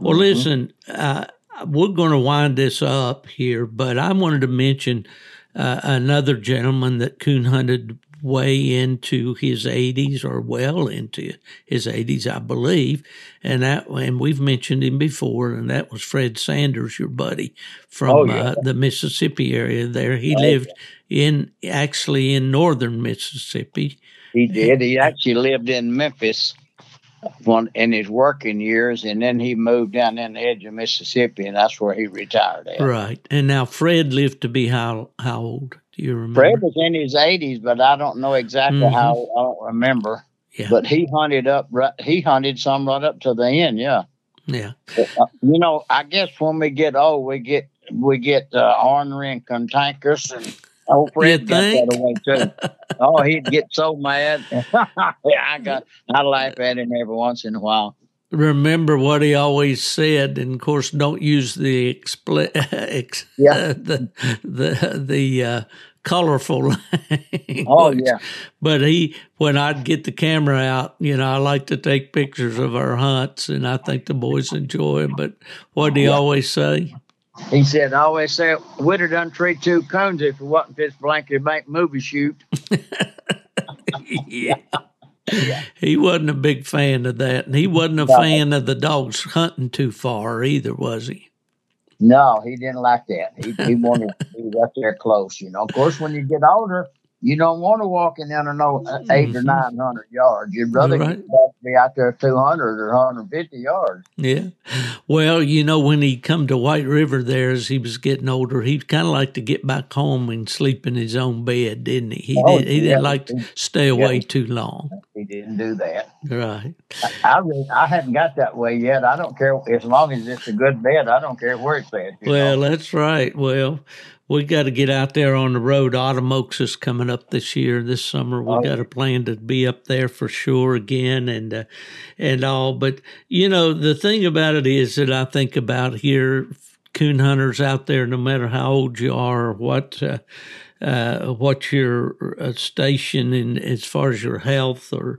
Well, mm-hmm. listen, uh, we're going to wind this up here, but I wanted to mention uh, another gentleman that coon hunted way into his 80s or well into his 80s, I believe. And that, and we've mentioned him before, and that was Fred Sanders, your buddy from oh, yeah. uh, the Mississippi area there. He oh, lived yeah. in actually in northern Mississippi. He did. He actually lived in Memphis one in his working years, and then he moved down in the edge of Mississippi, and that's where he retired at. Right. And now Fred lived to be how how old? Do you remember? Fred was in his eighties, but I don't know exactly mm-hmm. how. I don't remember. Yeah. But he hunted up. Right, He hunted some right up to the end. Yeah. Yeah. But, uh, you know, I guess when we get old, we get we get uh, ornery and cantankerous and Oh, Fred got that away too. oh, he'd get so mad. yeah, I got. I laugh at him every once in a while. Remember what he always said, and of course, don't use the expl- ex- yeah. The the the uh, colorful language. Oh yeah. But he, when I'd get the camera out, you know, I like to take pictures of our hunts, and I think the boys enjoy. It. But what did he yeah. always say? He said, I always say, would have done trade two cones if it wasn't this blanket bank movie shoot. yeah. Yeah. He wasn't a big fan of that. And he wasn't a no. fan of the dogs hunting too far either, was he? No, he didn't like that. He, he wanted to be right there close, you know. Of course, when you get older, you don't want to walk in there no uh, 8 mm-hmm. or nine hundred yards. You'd rather right. be out there two hundred or hundred fifty yards. Yeah. Well, you know, when he come to White River there as he was getting older, he'd kind of like to get back home and sleep in his own bed, didn't he? He oh, did. He yeah. didn't like to stay away yeah. too long. He didn't do that. Right. I I, really, I, haven't got that way yet. I don't care as long as it's a good bed. I don't care where it's at. Well, know? that's right. Well we got to get out there on the road. Autumn Oaks is coming up this year, this summer. We oh. got a plan to be up there for sure again, and uh, and all. But you know, the thing about it is that I think about here, coon hunters out there, no matter how old you are, or what. Uh, uh, what your uh, station in as far as your health or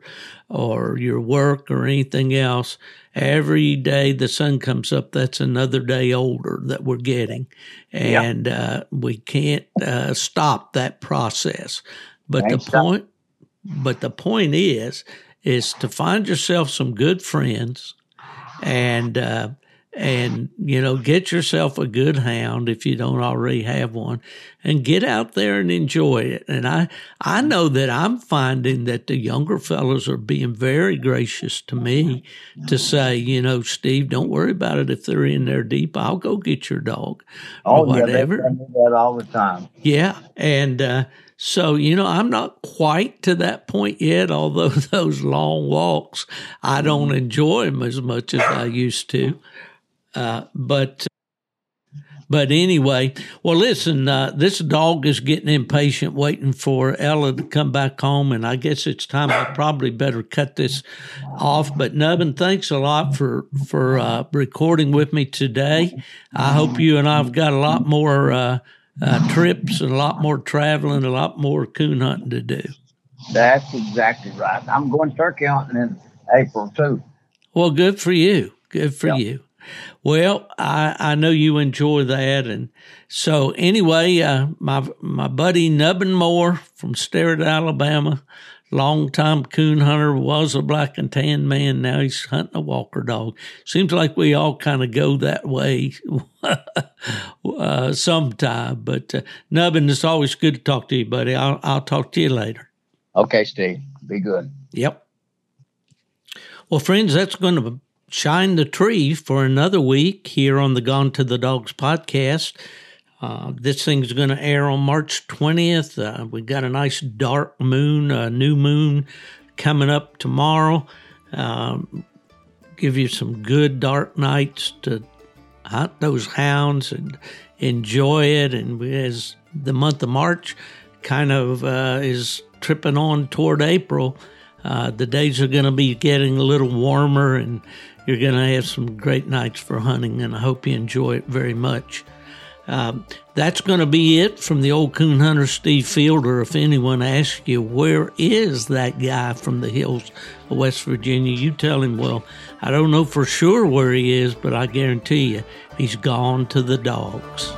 or your work or anything else, every day the sun comes up, that's another day older that we're getting. And uh, we can't uh, stop that process. But the point, but the point is, is to find yourself some good friends and uh, and you know get yourself a good hound if you don't already have one and get out there and enjoy it. And i i mm-hmm. know that i'm finding that the younger fellows are being very gracious to me mm-hmm. to mm-hmm. say you know steve don't worry about it. If they're in there deep i'll go get your dog oh whatever. yeah, that all the time. Yeah and uh, so, you know, I'm not quite to that point yet, although those long walks, I don't enjoy them as much as I used to. Uh, but but anyway, well, listen, uh, this dog is getting impatient, waiting for Ella to come back home, and I guess it's time. I probably better cut this off. But Nubbin, thanks a lot for for uh, recording with me today. I hope you and I've got a lot more uh, uh trips, and a lot more traveling, a lot more coon hunting to do. That's exactly right. I'm going turkey hunting in April too. Well, good for you. Good for yep. you. Well, I, I know you enjoy that. And so anyway, uh, my, my buddy Nubbin Moore from Sterrett, Alabama, longtime coon hunter, was a black and tan man. Now he's hunting a walker dog. Seems like we all kind of go that way uh, sometime. But uh, Nubbin, it's always good to talk to you, buddy. I'll, I'll talk to you later. Okay, Steve. Be good. Yep. Well, friends, that's going to shine the tree for another week here on the Gone to the Dogs podcast. Uh, this thing's going to air on March 20th. Uh, we got a nice dark moon, a new moon coming up tomorrow. Um, give you some good dark nights to hunt those hounds and enjoy it. And as the month of March kind of uh, is tripping on toward April. Uh, the days are going to be getting a little warmer, and you're going to have some great nights for hunting. And I hope you enjoy it very much. Um, that's going to be it from the old coon hunter Steve Fielder. If anyone asks you where is that guy from the hills of West Virginia, you tell him, well, I don't know for sure where he is, but I guarantee you he's gone to the dogs.